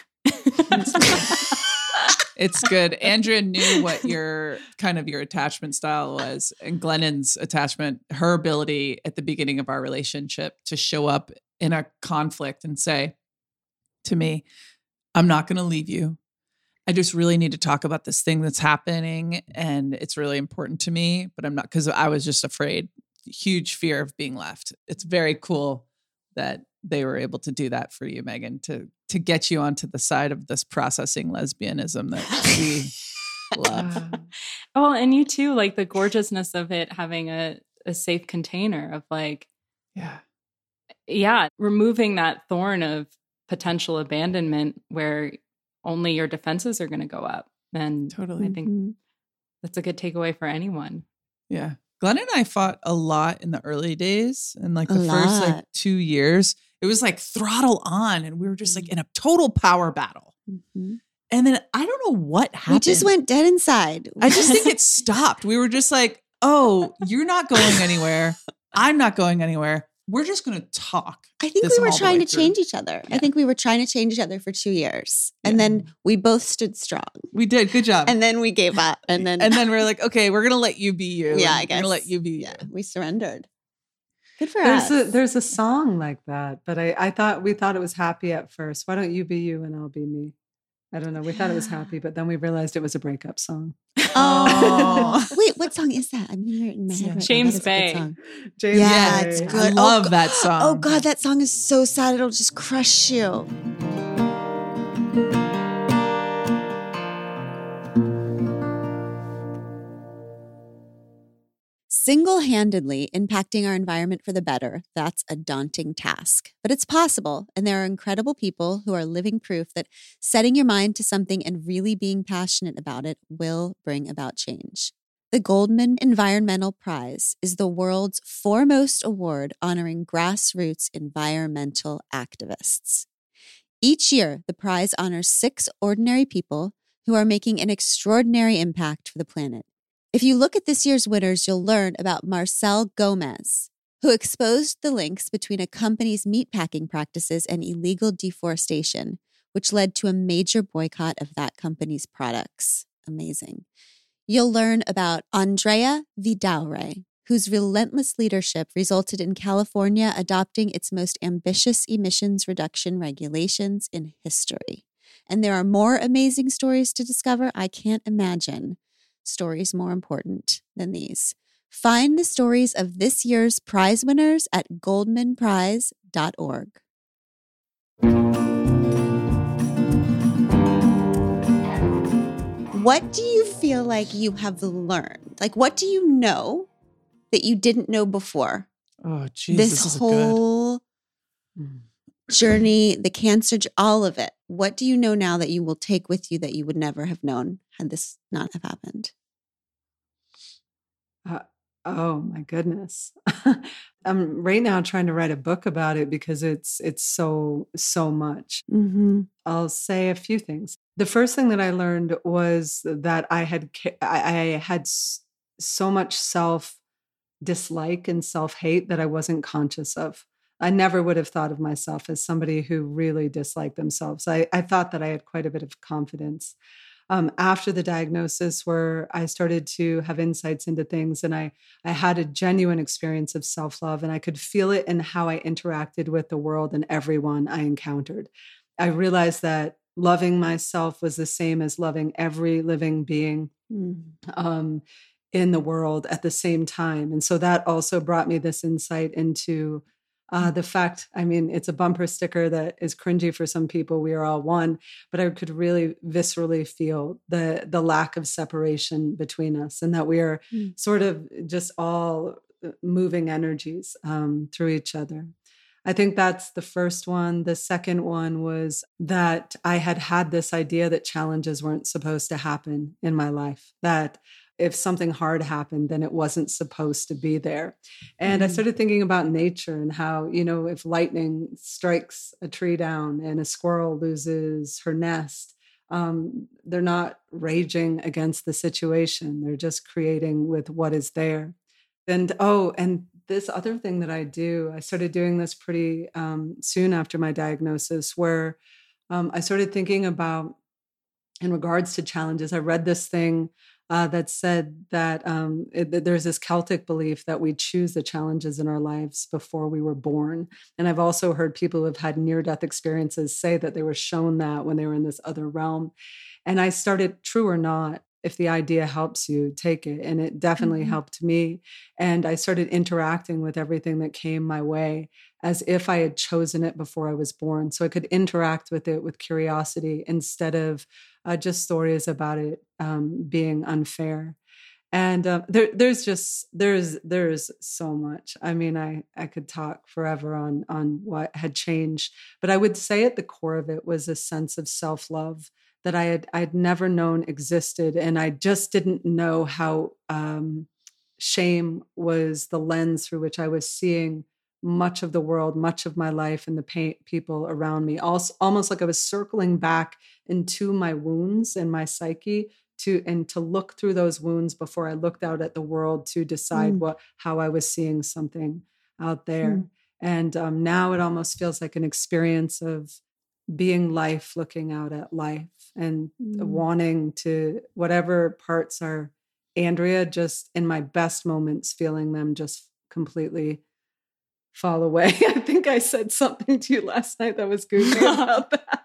It's good. Andrea knew what your kind of your attachment style was, and Glennon's attachment, her ability at the beginning of our relationship to show up in a conflict and say to me, I'm not going to leave you. I just really need to talk about this thing that's happening, and it's really important to me, but I'm not because I was just afraid, huge fear of being left. It's very cool that they were able to do that for you, Megan, to to get you onto the side of this processing lesbianism that we love. oh, and you too, like the gorgeousness of it having a, a safe container of like, Yeah. yeah, removing that thorn of potential abandonment where only your defenses are going to go up. And Totally. I think Mhm. that's a good takeaway for anyone. Yeah. Glenn and I fought a lot in the early days and like A the first like two years. It was like throttle on and we were just like in a total power battle. Mhm. And then I don't know what happened. We just went dead inside. I just think it stopped. We were just like, oh, you're not going anywhere. I'm not going anywhere. We're just going to talk. I think we were trying to through. change each other. I think we were trying to change each other for two years. And Yeah. then we both stood strong. We did. Good job. And then we gave up. And then, and then we're like, okay, we're going to let you be you. yeah, and I We're guess. going to let you be Yeah, you. we surrendered. Good for There's us. a there's a song like that, but I I thought we thought it was happy at first. Why don't you be you and I'll be me? I don't know. We thought it was happy, but then we realized it was a breakup song. Oh, wait, what song is that? I'm hearing it in my head. Right now. James That is a good Bay. James Yeah, Bay. it's good. Oh, love go- that song. Oh God, that song is so sad. It'll just crush you. Single handedly impacting our environment for the better, that's a daunting task. But it's possible, and there are incredible people who are living proof that setting your mind to something and really being passionate about it will bring about change. The Goldman Environmental Prize is the world's foremost award honoring grassroots environmental activists. Each year, the prize honors six ordinary people who are making an extraordinary impact for the planet. If you look at this year's winners, you'll learn about Marcel Gomes, who exposed the links between a company's meatpacking practices and illegal deforestation, which led to a major boycott of that company's products. Amazing. You'll learn about Andrea Vidaurre, whose relentless leadership resulted in California adopting its most ambitious emissions reduction regulations in history. And there are more amazing stories to discover. I can't imagine stories more important than these. Find the stories of this year's prize winners at goldmanprize.org. What do you feel like you have learned? Like, what do you know that you didn't know before? Oh, geez. this, This, is good. whole Mm. journey, the cancer, all of it. What do you know now that you will take with you that you would never have known had this not have happened? Oh my goodness. I'm right now trying to write a book about it because it's it's so so much. Mm-hmm. I'll say a few things. The first thing that I learned was that I had I I had so much self dislike and self hate that I wasn't conscious of. I never would have thought of myself as somebody who really disliked themselves. I, I thought that I had quite a bit of confidence. Um, after the diagnosis, where I started to have insights into things, and I I had a genuine experience of self love, and I could feel it in how I interacted with the world and everyone I encountered. I realized that loving myself was the same as loving every living being um, in the world at the same time. And so that also brought me this insight into uh, the fact I mean, it's a bumper sticker that is cringy for some people. We are all one, but I could really viscerally feel the the lack of separation between us, and that we are Mm. sort of just all uh, moving energies um, through each other. I think that's the first one. The second one was that I had had this idea that challenges weren't supposed to happen in my life, that if something hard happened, then it wasn't supposed to be there. And I Mhm. started thinking about nature and how, you know, if lightning strikes a tree down and a squirrel loses her nest, um, they're not raging against the situation. They're just creating with what is there. And oh, and this other thing that I do, I started doing this pretty um, soon after my diagnosis, where um, I started thinking about, in regards to challenges, I read this thing uh, that said that, um, it, that there's this Celtic belief that we choose the challenges in our lives before we were born. And I've also heard people who have had near death experiences say that they were shown that when they were in this other realm. And I started, true or not, if the idea helps you, take it. And it definitely Mhm. helped me. And I started interacting with everything that came my way as if I had chosen it before I was born. So I could interact with it with curiosity instead of uh, just stories about it um, being unfair. And uh, there, there's just there's there's so much. I mean, I I could talk forever on on what had changed, but I would say at the core of it was a sense of self love that I had I'd never known existed, and I just didn't know how um, shame was the lens through which I was seeing much of the world, much of my life, and the pain, people around me. Also, almost like I was circling back into my wounds and my psyche to and to look through those wounds before I looked out at the world to decide Mm. what how I was seeing something out there. Mm. And um, now it almost feels like an experience of being life, looking out at life, and Mm. wanting to whatever parts are Andrea. Just in my best moments, feeling them just completely fall away. I think I said something to you last night that was goofy about that.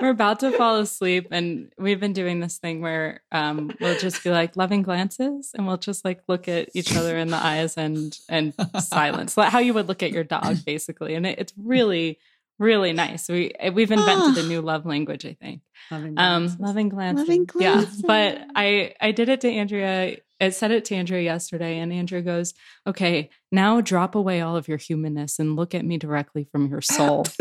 We're about to fall asleep, and we've been doing this thing where um, we'll just be like loving glances, and we'll just like look at each other in the eyes and and silence, like how you would look at your dog, basically. And it, it's really, really nice. We we've invented a new love language, I think. Loving Um, glances. loving glances. Loving Yeah, but. I I did it to Andrea. I said it to Andrea yesterday, and Andrea goes, "Okay, now drop away all of your humanness and look at me directly from your soul."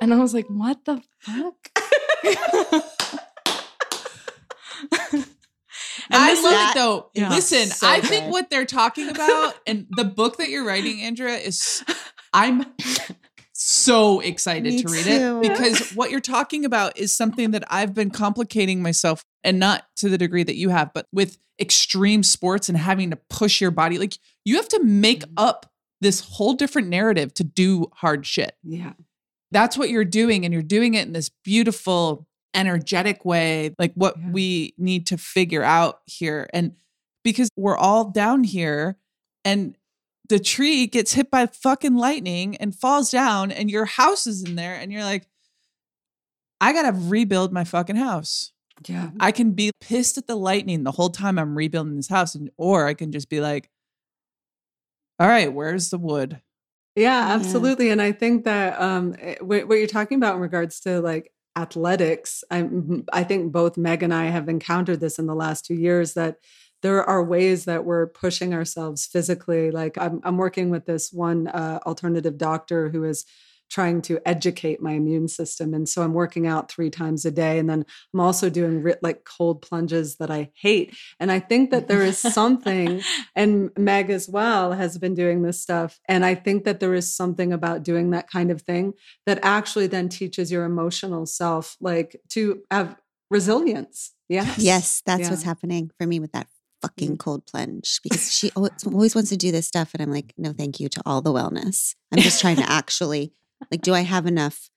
and I was like, "What the fuck?" And I love that- it though. Yeah. Listen, So I think what they're talking about and the book that you're writing, Andrea, is I'm so excited Me to read too. it because what you're talking about is something that I've been complicating myself and not to the degree that you have, but with extreme sports and having to push your body. Like you have to make Mm-hmm. up this whole different narrative to do hard shit yeah. that's what you're doing and you're doing it in this beautiful energetic way like what Yeah. we need to figure out here and because we're all down here and the tree gets hit by fucking lightning and falls down and your house is in there and you're like I got to rebuild my fucking house. Yeah. I can be pissed at the lightning the whole time I'm rebuilding this house and or I can just be like all right, where's the wood? Yeah, Yeah. absolutely. And I think that um, eh, what, what you're talking about in regards to like athletics, I'm, I think both Meg and I have encountered this in the last two years that there are ways that we're pushing ourselves physically. Like I'm, I'm working with this one uh, alternative doctor who is trying to educate my immune system. And so I'm working out three times a day. And then I'm also doing like cold plunges that I hate. And I think that there is something and Meg as well has been doing this stuff. And I think that there is something about doing that kind of thing that actually then teaches your emotional self, like to have resilience. Yeah. Yes, that's Yeah. what's happening for me with that fucking Mm. cold plunge because she always, always wants to do this stuff. And I'm like, no, thank you to all the wellness. I'm just trying to actually, like, do I have enough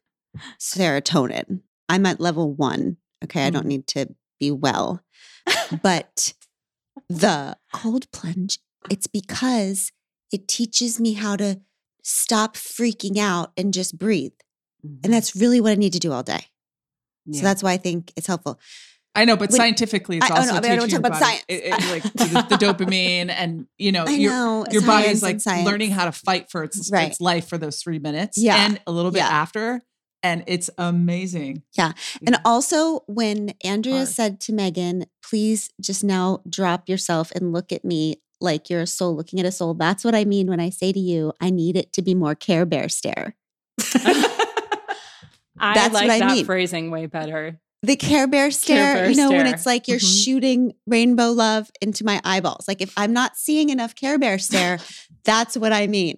serotonin? I'm at level one. Okay. I don't Mm. need to be well. But the cold plunge, it's because it teaches me how to stop freaking out and just breathe. And that's really what I need to do all day. So that's why I think it's helpful. I know, but When- scientifically, it's I- oh, also no, I mean, I don't teaching talk your about body, science. it- it- like the, the dopamine, and you know, I your know your body is like learning how to fight for its Right. its life for those three minutes, Yeah. and a little bit Yeah. after, and it's amazing. Yeah, and also, when Andrea Hard. said to Megan, please just now drop yourself and look at me like you're a soul looking at a soul. That's what I mean when I say to you, I need it to be more Care Bear stare. I That's like what I that mean. phrasing way better. The Care Bear stare, Bear you know, when it's like you're Mhm. shooting rainbow love into my eyeballs. Like if I'm not seeing enough Care Bear stare, that's what I mean.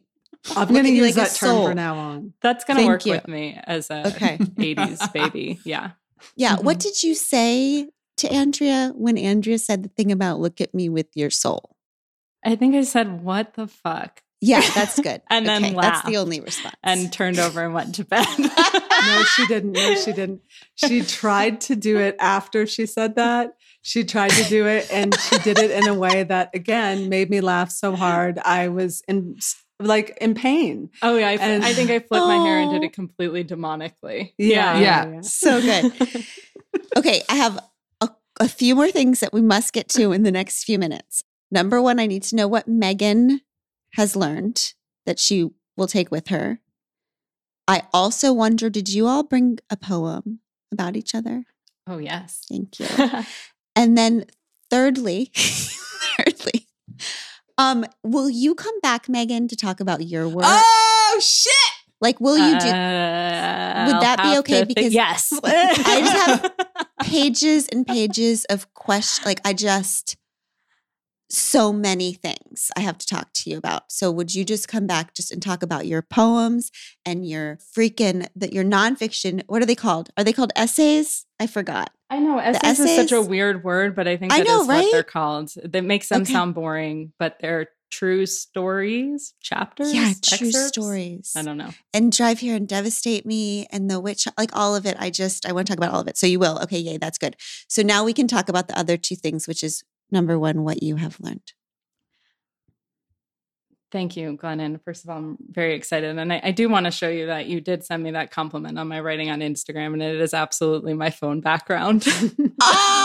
I'm going to use like that term soul. from now on. That's gonna work you. with me as a Okay. 80s baby. Yeah. Yeah. What Mhm. did you say to Andrea when Andrea said the thing about look at me with your soul? I think I said, what the fuck? Yeah, that's good. And then Okay, That's the only response. And turned over and went to bed. No, she didn't. No, she didn't. She tried to do it after she said that. She tried to do it and she did it in a way that again made me laugh so hard. I was in like in pain. Oh yeah, I, And- I think I flipped my hair and did Oh. it completely demonically. Yeah. Yeah. so good. Okay, I have a, a few more things that we must get to in the next few minutes. Number one, I need to know what Megan has learned that she will take with her. I also wonder did you all bring a poem about each other? Oh yes. Thank you. And then thirdly, thirdly, um, will you come back, Megan, to talk about your work? Oh shit! like, will you do Uh, Would that be okay? think- Because yes, I just have pages and pages of questions. Like, I just so many things I have to talk to you about. So, would you just come back just and talk about your poems and your freaking that your nonfiction? What are they called? Are they called essays? I forgot. I know essays, is such a weird word, but I think I that is know, what they're called. That makes them Okay. sound boring, but they're true stories, chapters. Yeah, true excerpts? stories. I don't know. and drive here and devastate me and the witch like all of it i just i want to talk about all of it so you will okay yay that's good so now we can talk about the other two things which is number one what you have learned Thank you, Glennon. First of all, I'm very excited. And I, I do want to show you that you did send me that compliment on my writing on Instagram, and it is absolutely my phone background. Ah!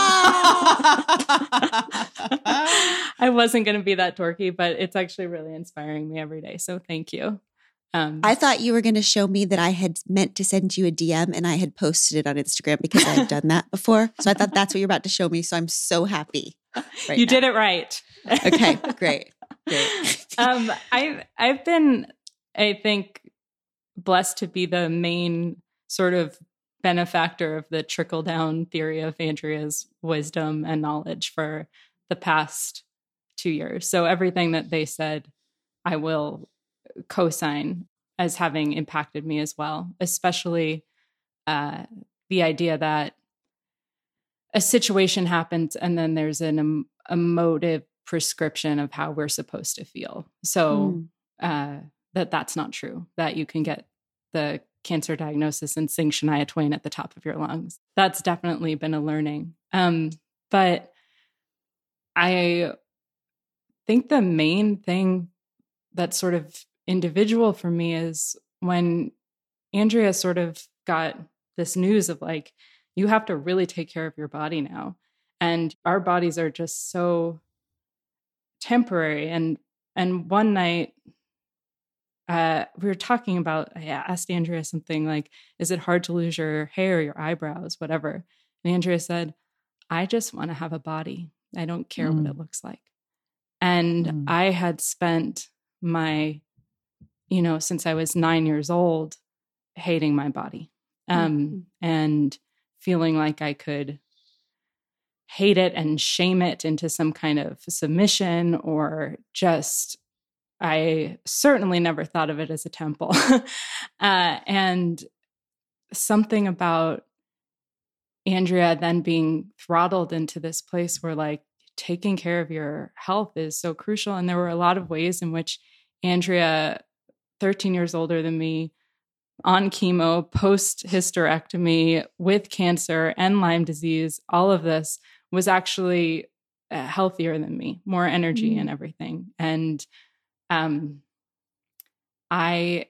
I wasn't going to be that dorky, but it's actually really inspiring me every day. So thank you. Um, i thought you were going to show me that i had meant to send you a dm and i had posted it on instagram because i had done that before so i thought that's what you're about to show me so i'm so happy right you now. did it right. okay great great um, I've I've been, I think, blessed to be the main sort of benefactor of the trickle down theory of Andrea's wisdom and knowledge for the past two years. So everything that they said, I will co-sign as having impacted me as well, especially uh, the idea that a situation happens and then there's an em- emotive prescription of how we're supposed to feel. So uh, that that's not true. That you can get the cancer diagnosis and sing Shania Twain at the top of your lungs. That's definitely been a learning. Um, but I think the main thing that sort of individual for me is when Andrea sort of got this news of like, you have to really take care of your body now. And our bodies are just so temporary. And and one night uh, we were talking about, I asked Andrea something like, is it hard to lose your hair, your eyebrows, whatever? And Andrea said, I just want to have a body. I don't care what Mm. it looks like. And Mm. I had spent my, you know, since I was nine years old, hating my body um, and feeling like I could hate it and shame it into some kind of submission or just I certainly never thought of it as a temple. uh, and something about Andrea then being throttled into this place where, like, taking care of your health is so crucial. And there were a lot of ways in which Andrea, 13 years older than me, on chemo, post hysterectomy, with cancer and Lyme disease, all of this was actually uh, healthier than me, more energy and everything. And um, I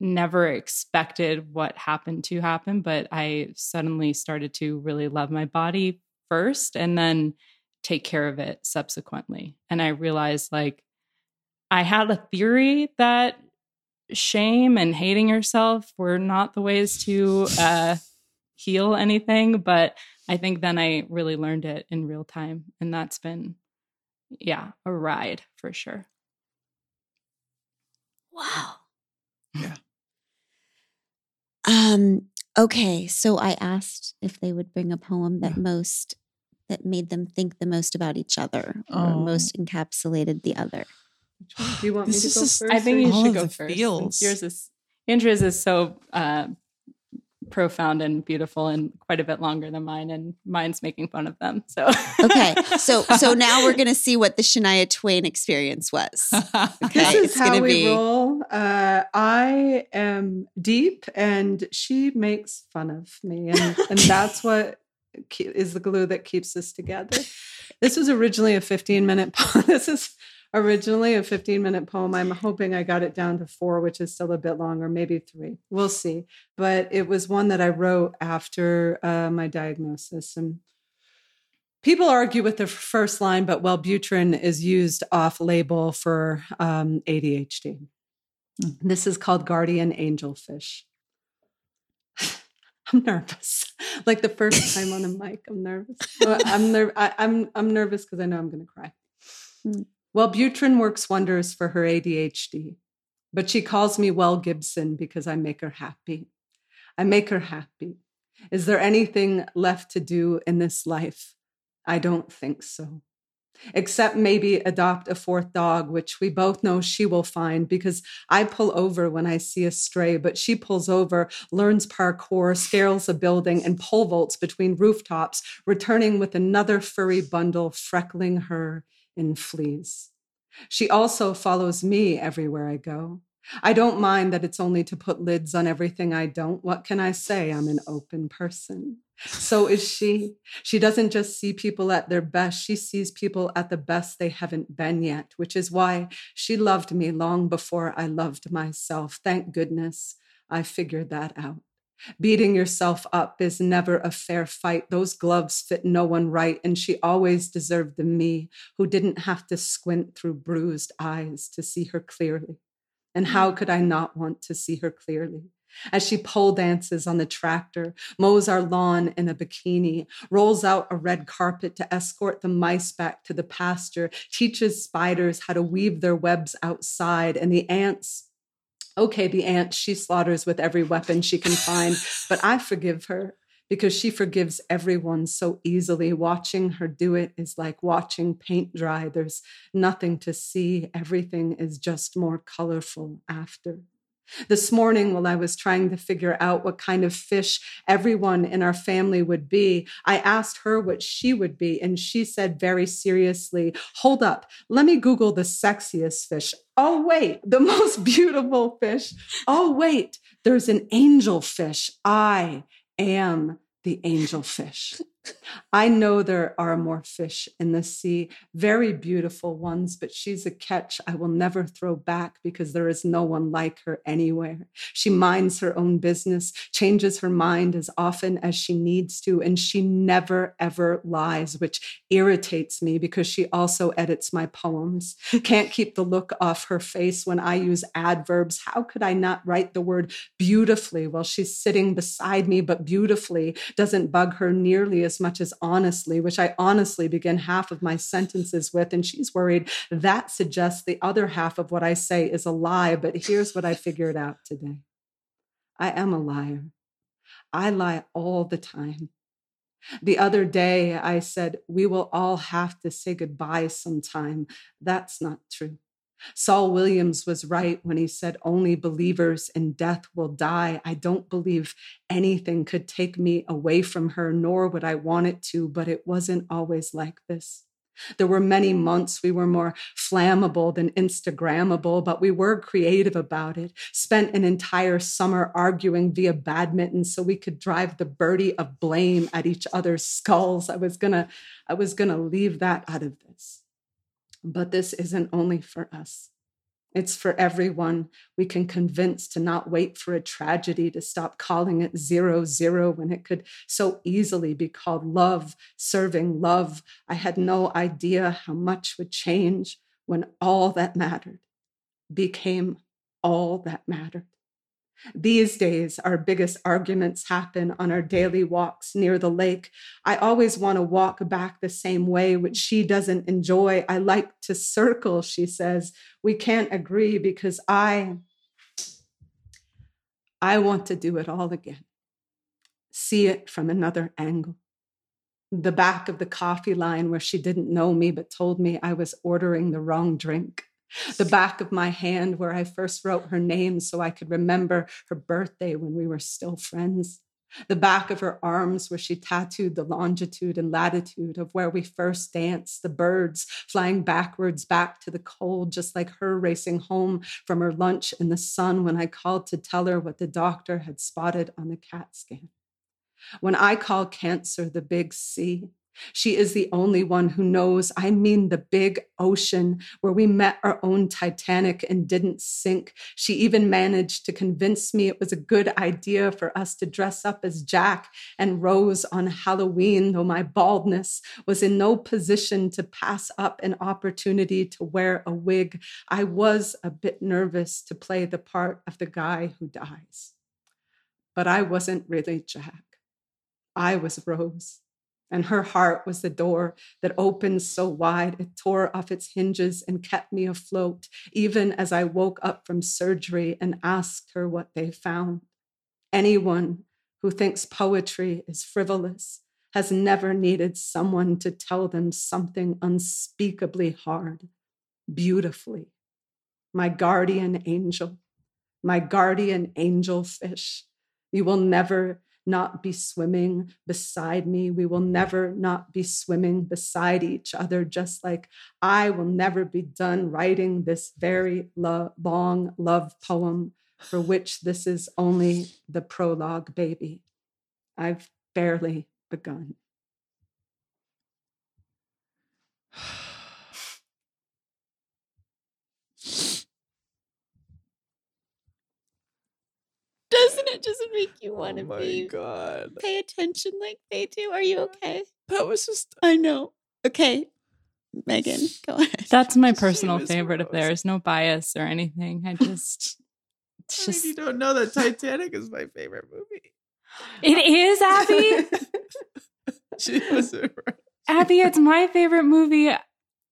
never expected what happened to happen, but I suddenly started to really love my body first and then take care of it subsequently. And I realized like I had a theory that shame and hating yourself were not the ways to uh, heal anything, but I think then I really learned it in real time. And that's been, yeah, a ride for sure. Wow. Yeah. Um, Okay, so I asked if they would bring a poem that most that made them think the most about each other or Oh. most encapsulated the other. Do you want This me to go just- first? I think you should go first. feels. Yours is Andrea's is so uh, profound and beautiful and quite a bit longer than mine, and mine's making fun of them. So Okay, so so now we're gonna see what the Shania Twain experience was. Okay, This is it's how gonna we be roll. Uh, I am deep, and she makes fun of me, and, and that's what is the glue that keeps us together. This was originally a 15 minute poem. This is originally a 15 minute poem. I'm hoping I got it down to four, which is still a bit longer, maybe three. We'll see. But it was one that I wrote after uh, my diagnosis, and People argue with the first line, but Wellbutrin is used off label for um, ADHD. Mm. This is called guardian angelfish. I'm nervous. Like the first time on a mic, I'm nervous. I'm ner- I, I'm I'm nervous because I know I'm going to cry. Mm. Wellbutrin works wonders for her ADHD, but she calls me Well Gibson because I make her happy. I make her happy. Is there anything left to do in this life? I don't think so. Except maybe adopt a fourth dog, which we both know she will find because I pull over when I see a stray, but she pulls over, learns parkour, scales a building, and pole vaults between rooftops, returning with another furry bundle, freckling her in fleas. She also follows me everywhere I go. I don't mind that it's only to put lids on everything I don't. What can I say? I'm an open person. So is she. She doesn't just see people at their best, she sees people at the best they haven't been yet, which is why she loved me long before I loved myself. Thank goodness I figured that out. Beating yourself up is never a fair fight. Those gloves fit no one right, and she always deserved the me who didn't have to squint through bruised eyes to see her clearly. And how could I not want to see her clearly? As she pole dances on the tractor, mows our lawn in a bikini, rolls out a red carpet to escort the mice back to the pasture, teaches spiders how to weave their webs outside, and the ants. Okay, the ants she slaughters with every weapon she can find, but I forgive her because she forgives everyone so easily. Watching her do it is like watching paint dry. There's nothing to see, everything is just more colorful after. This morning, while I was trying to figure out what kind of fish everyone in our family would be, I asked her what she would be, and she said very seriously, Hold up, let me Google the sexiest fish. Oh, wait, the most beautiful fish. Oh, wait, there's an angel fish. I am the angel fish. I know there are more fish in the sea, very beautiful ones, but she's a catch I will never throw back because there is no one like her anywhere. She minds her own business, changes her mind as often as she needs to, and she never ever lies, which irritates me because she also edits my poems. Can't keep the look off her face when I use adverbs. How could I not write the word beautifully while she's sitting beside me, but beautifully doesn't bug her nearly as much as honestly, which I honestly begin half of my sentences with. And she's worried that suggests the other half of what I say is a lie. But here's what I figured out today I am a liar. I lie all the time. The other day, I said, We will all have to say goodbye sometime. That's not true. Saul Williams was right when he said, Only believers in death will die. I don't believe anything could take me away from her, nor would I want it to, but it wasn't always like this. There were many months we were more flammable than Instagrammable, but we were creative about it. Spent an entire summer arguing via badminton so we could drive the birdie of blame at each other's skulls. I was gonna, I was gonna leave that out of this. But this isn't only for us. It's for everyone we can convince to not wait for a tragedy to stop calling it zero zero when it could so easily be called love, serving love. I had no idea how much would change when all that mattered became all that mattered. These days, our biggest arguments happen on our daily walks near the lake. I always want to walk back the same way, which she doesn't enjoy. I like to circle, she says. We can't agree because I I want to do it all again. see it from another angle. The back of the coffee line where she didn't know me but told me I was ordering the wrong drink. The back of my hand where I first wrote her name so I could remember her birthday when we were still friends the back of her arms where she tattooed the longitude and latitude of where we first danced, the birds flying backwards back to the cold, just like her racing home from her lunch in the sun when I called to tell her what the doctor had spotted on the CAT scan. When I call cancer the big C, she is the only one who knows. I mean, the big ocean where we met our own Titanic and didn't sink. She even managed to convince me it was a good idea for us to dress up as Jack and Rose on Halloween, though my baldness was in no position to pass up an opportunity to wear a wig. I was a bit nervous to play the part of the guy who dies. But I wasn't really Jack. I was Rose and her heart was the door that opened so wide it tore off its hinges and kept me afloat, even as I woke up from surgery and asked her what they found. Anyone who thinks poetry is frivolous has never needed someone to tell them something unspeakably hard, beautifully. My guardian angel, my guardian angel fish, you will never not be swimming beside me. We will never not be swimming beside each other, just like I will never be done writing this very lo- long love poem for which this is only the prologue, baby. I've barely begun. just make you want to oh my be god. pay attention like they do? Are you okay? That was just I know. Okay. Megan, go ahead. That's my personal favorite of Rose. theirs. No bias or anything. I just, it's I mean, you don't know that Titanic is my favorite movie. it is Abby. she was Abby, it's my favorite movie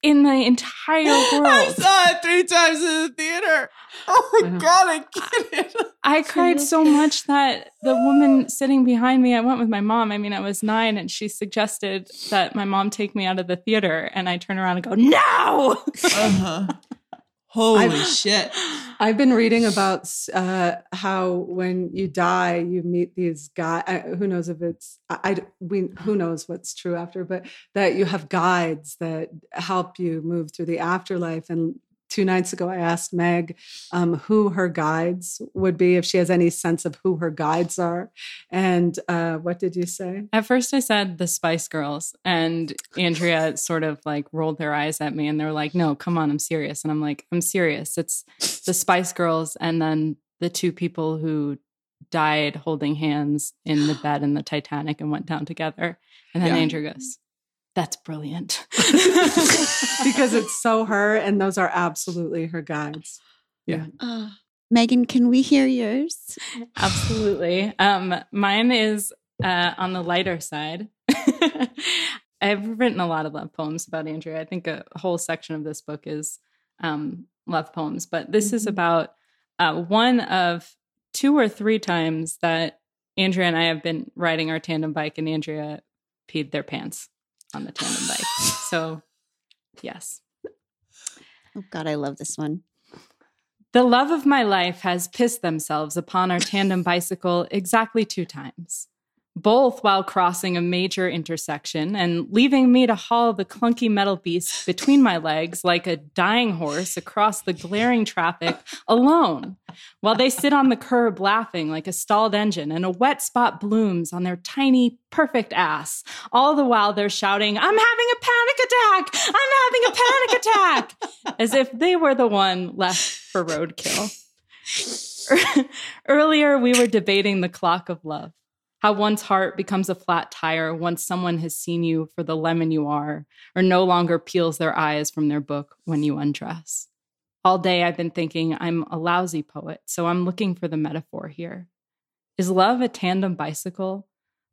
in the entire world. I saw it three times in the theater. Oh my Yeah. god, I get it. I cried so much that the woman sitting behind me, I went with my mom. I mean, I was nine, and she suggested that my mom take me out of the theater. And I turn around and go, No! Uh-huh. Holy I've- shit. I've been reading about uh, how when you die, you meet these guys. Who knows if it's I, I we who knows what's true after, but that you have guides that help you move through the afterlife. And two nights ago, I asked Meg um, who her guides would be if she has any sense of who her guides are. And uh, what did you say? At first, I said the Spice Girls, and Andrea sort of like rolled their eyes at me, and they were like, "No, come on, I'm serious." And I'm like, "I'm serious. It's the Spice Girls, and then the two people who died holding hands in the bed in the Titanic and went down together." And then Yeah. Andrea goes, "That's brilliant." because it's so her, and those are absolutely her guides. Oh. Megan, can we hear yours? Absolutely. Um, mine is uh, on the lighter side. I've written a lot of love poems about Andrea. I think a whole section of this book is um, love poems, but this is Mhm. about uh, one of two or three times that Andrea and I have been riding our tandem bike, and Andrea peed their pants on the tandem bike. So, yes. Oh God, I love this one. The love of my life has pissed themselves upon our tandem bicycle exactly two times, both while crossing a major intersection and leaving me to haul the clunky metal beast between my legs like a dying horse across the glaring traffic alone, while they sit on the curb laughing like a stalled engine and a wet spot blooms on their tiny, perfect ass. All the while they're shouting, I'm having a panic attack! I'm having a panic attack! As if they were the one left for roadkill. Earlier, we were debating the clock of love. How one's heart becomes a flat tire once someone has seen you for the lemon you are, or no longer peels their eyes from their book when you undress. All day I've been thinking I'm a lousy poet, so I'm looking for the metaphor here. Is love a tandem bicycle?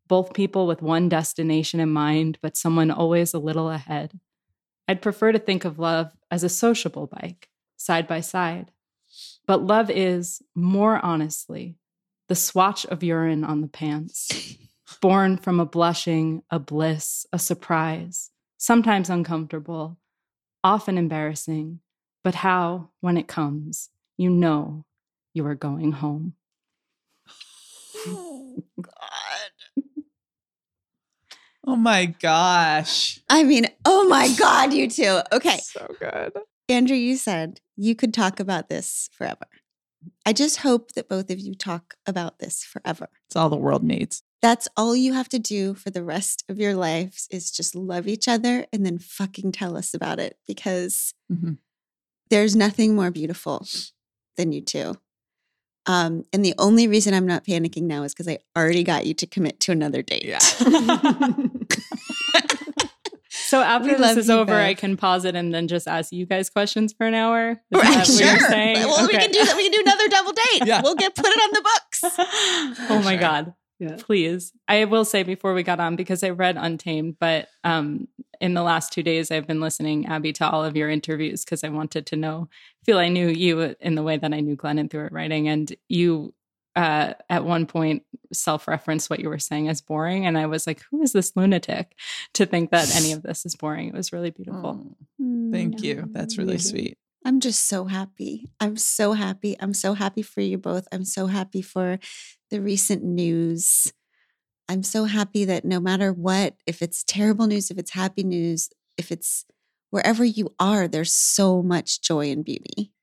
Both people with one destination in mind, but someone always a little ahead. I'd prefer to think of love as a sociable bike, side by side. But love is, more honestly, the swatch of urine on the pants. born from a blushing, a bliss, a surprise, sometimes uncomfortable, often embarrassing, but how, when it comes, you know you are going home. Oh, Oh my gosh. I mean, oh my God, you two. Okay. So good. Andrea, you said you could talk about this forever. I just hope that both of you talk about this forever. It's all the world needs. That's all you have to do for the rest of your lives is just love each other and then fucking tell us about it because Mhm. there's nothing more beautiful than you two. Um, and the only reason I'm not panicking now is because I already got you to commit to another date. So after this is you over, I can pause it and then just ask you guys questions for an hour. Is Right, that what you're sure. saying? Well, we can do that. We can do another double date. Yeah. We'll get put it on the books. oh my Sure. god. Yeah. Please. I will say before we got on, because I read Untamed, but um, in the last two days, I've been listening, Abby, to all of your interviews because I wanted to know, feel I knew you in the way that I knew Glennon through her writing. And you, uh, at one point, self referenced what you were saying as boring. And I was like, who is this lunatic to think that any of this is boring? It was really beautiful. Oh, thank you. That's really sweet. I'm just so happy. I'm so happy. I'm so happy for you both. I'm so happy for the recent news. I'm so happy that no matter what, if it's terrible news, if it's happy news, if it's wherever you are, there's so much joy and beauty.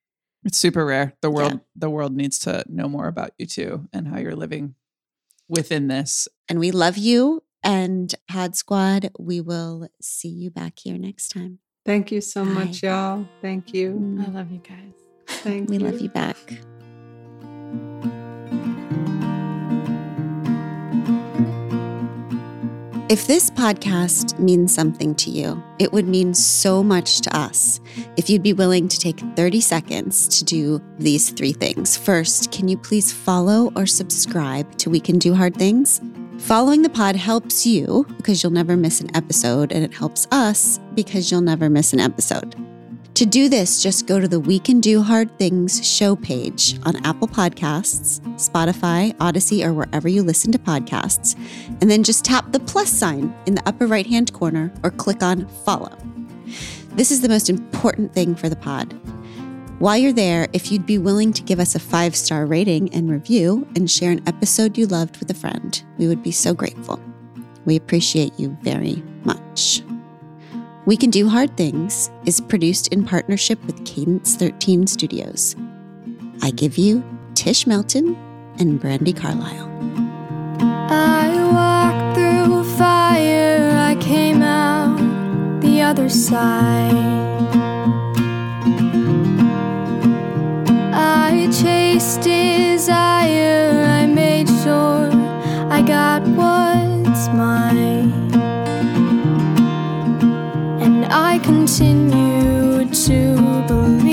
It's super rare. The world Yeah. the world needs to know more about you too and how you're living within this. And we love you. And Pod Squad, we will see you back here next time. Thank you so much, y'all. Thank you. Mm-hmm. I love you guys. Thank We you. love you back. If this podcast means something to you, it would mean so much to us if you'd be willing to take 30 seconds to do these three things. First, can you please follow or subscribe to We Can Do Hard Things? Following the pod helps you because you'll never miss an episode, and it helps us because you'll never miss an episode. To do this, just go to the We Can Do Hard Things show page on Apple Podcasts, Spotify, Audacy, or wherever you listen to podcasts, and then just tap the plus sign in the upper right hand corner or click on follow. This is the most important thing for the pod. While you're there, if you'd be willing to give us a five star rating and review and share an episode you loved with a friend, we would be so grateful. We appreciate you very much. We Can Do Hard Things is produced in partnership with Cadence 13 Studios. I give you Tish Melton and Brandi Carlile. I walked through fire, I came out the other side. I chased desire, I made sure I got what's mine. I continue to believe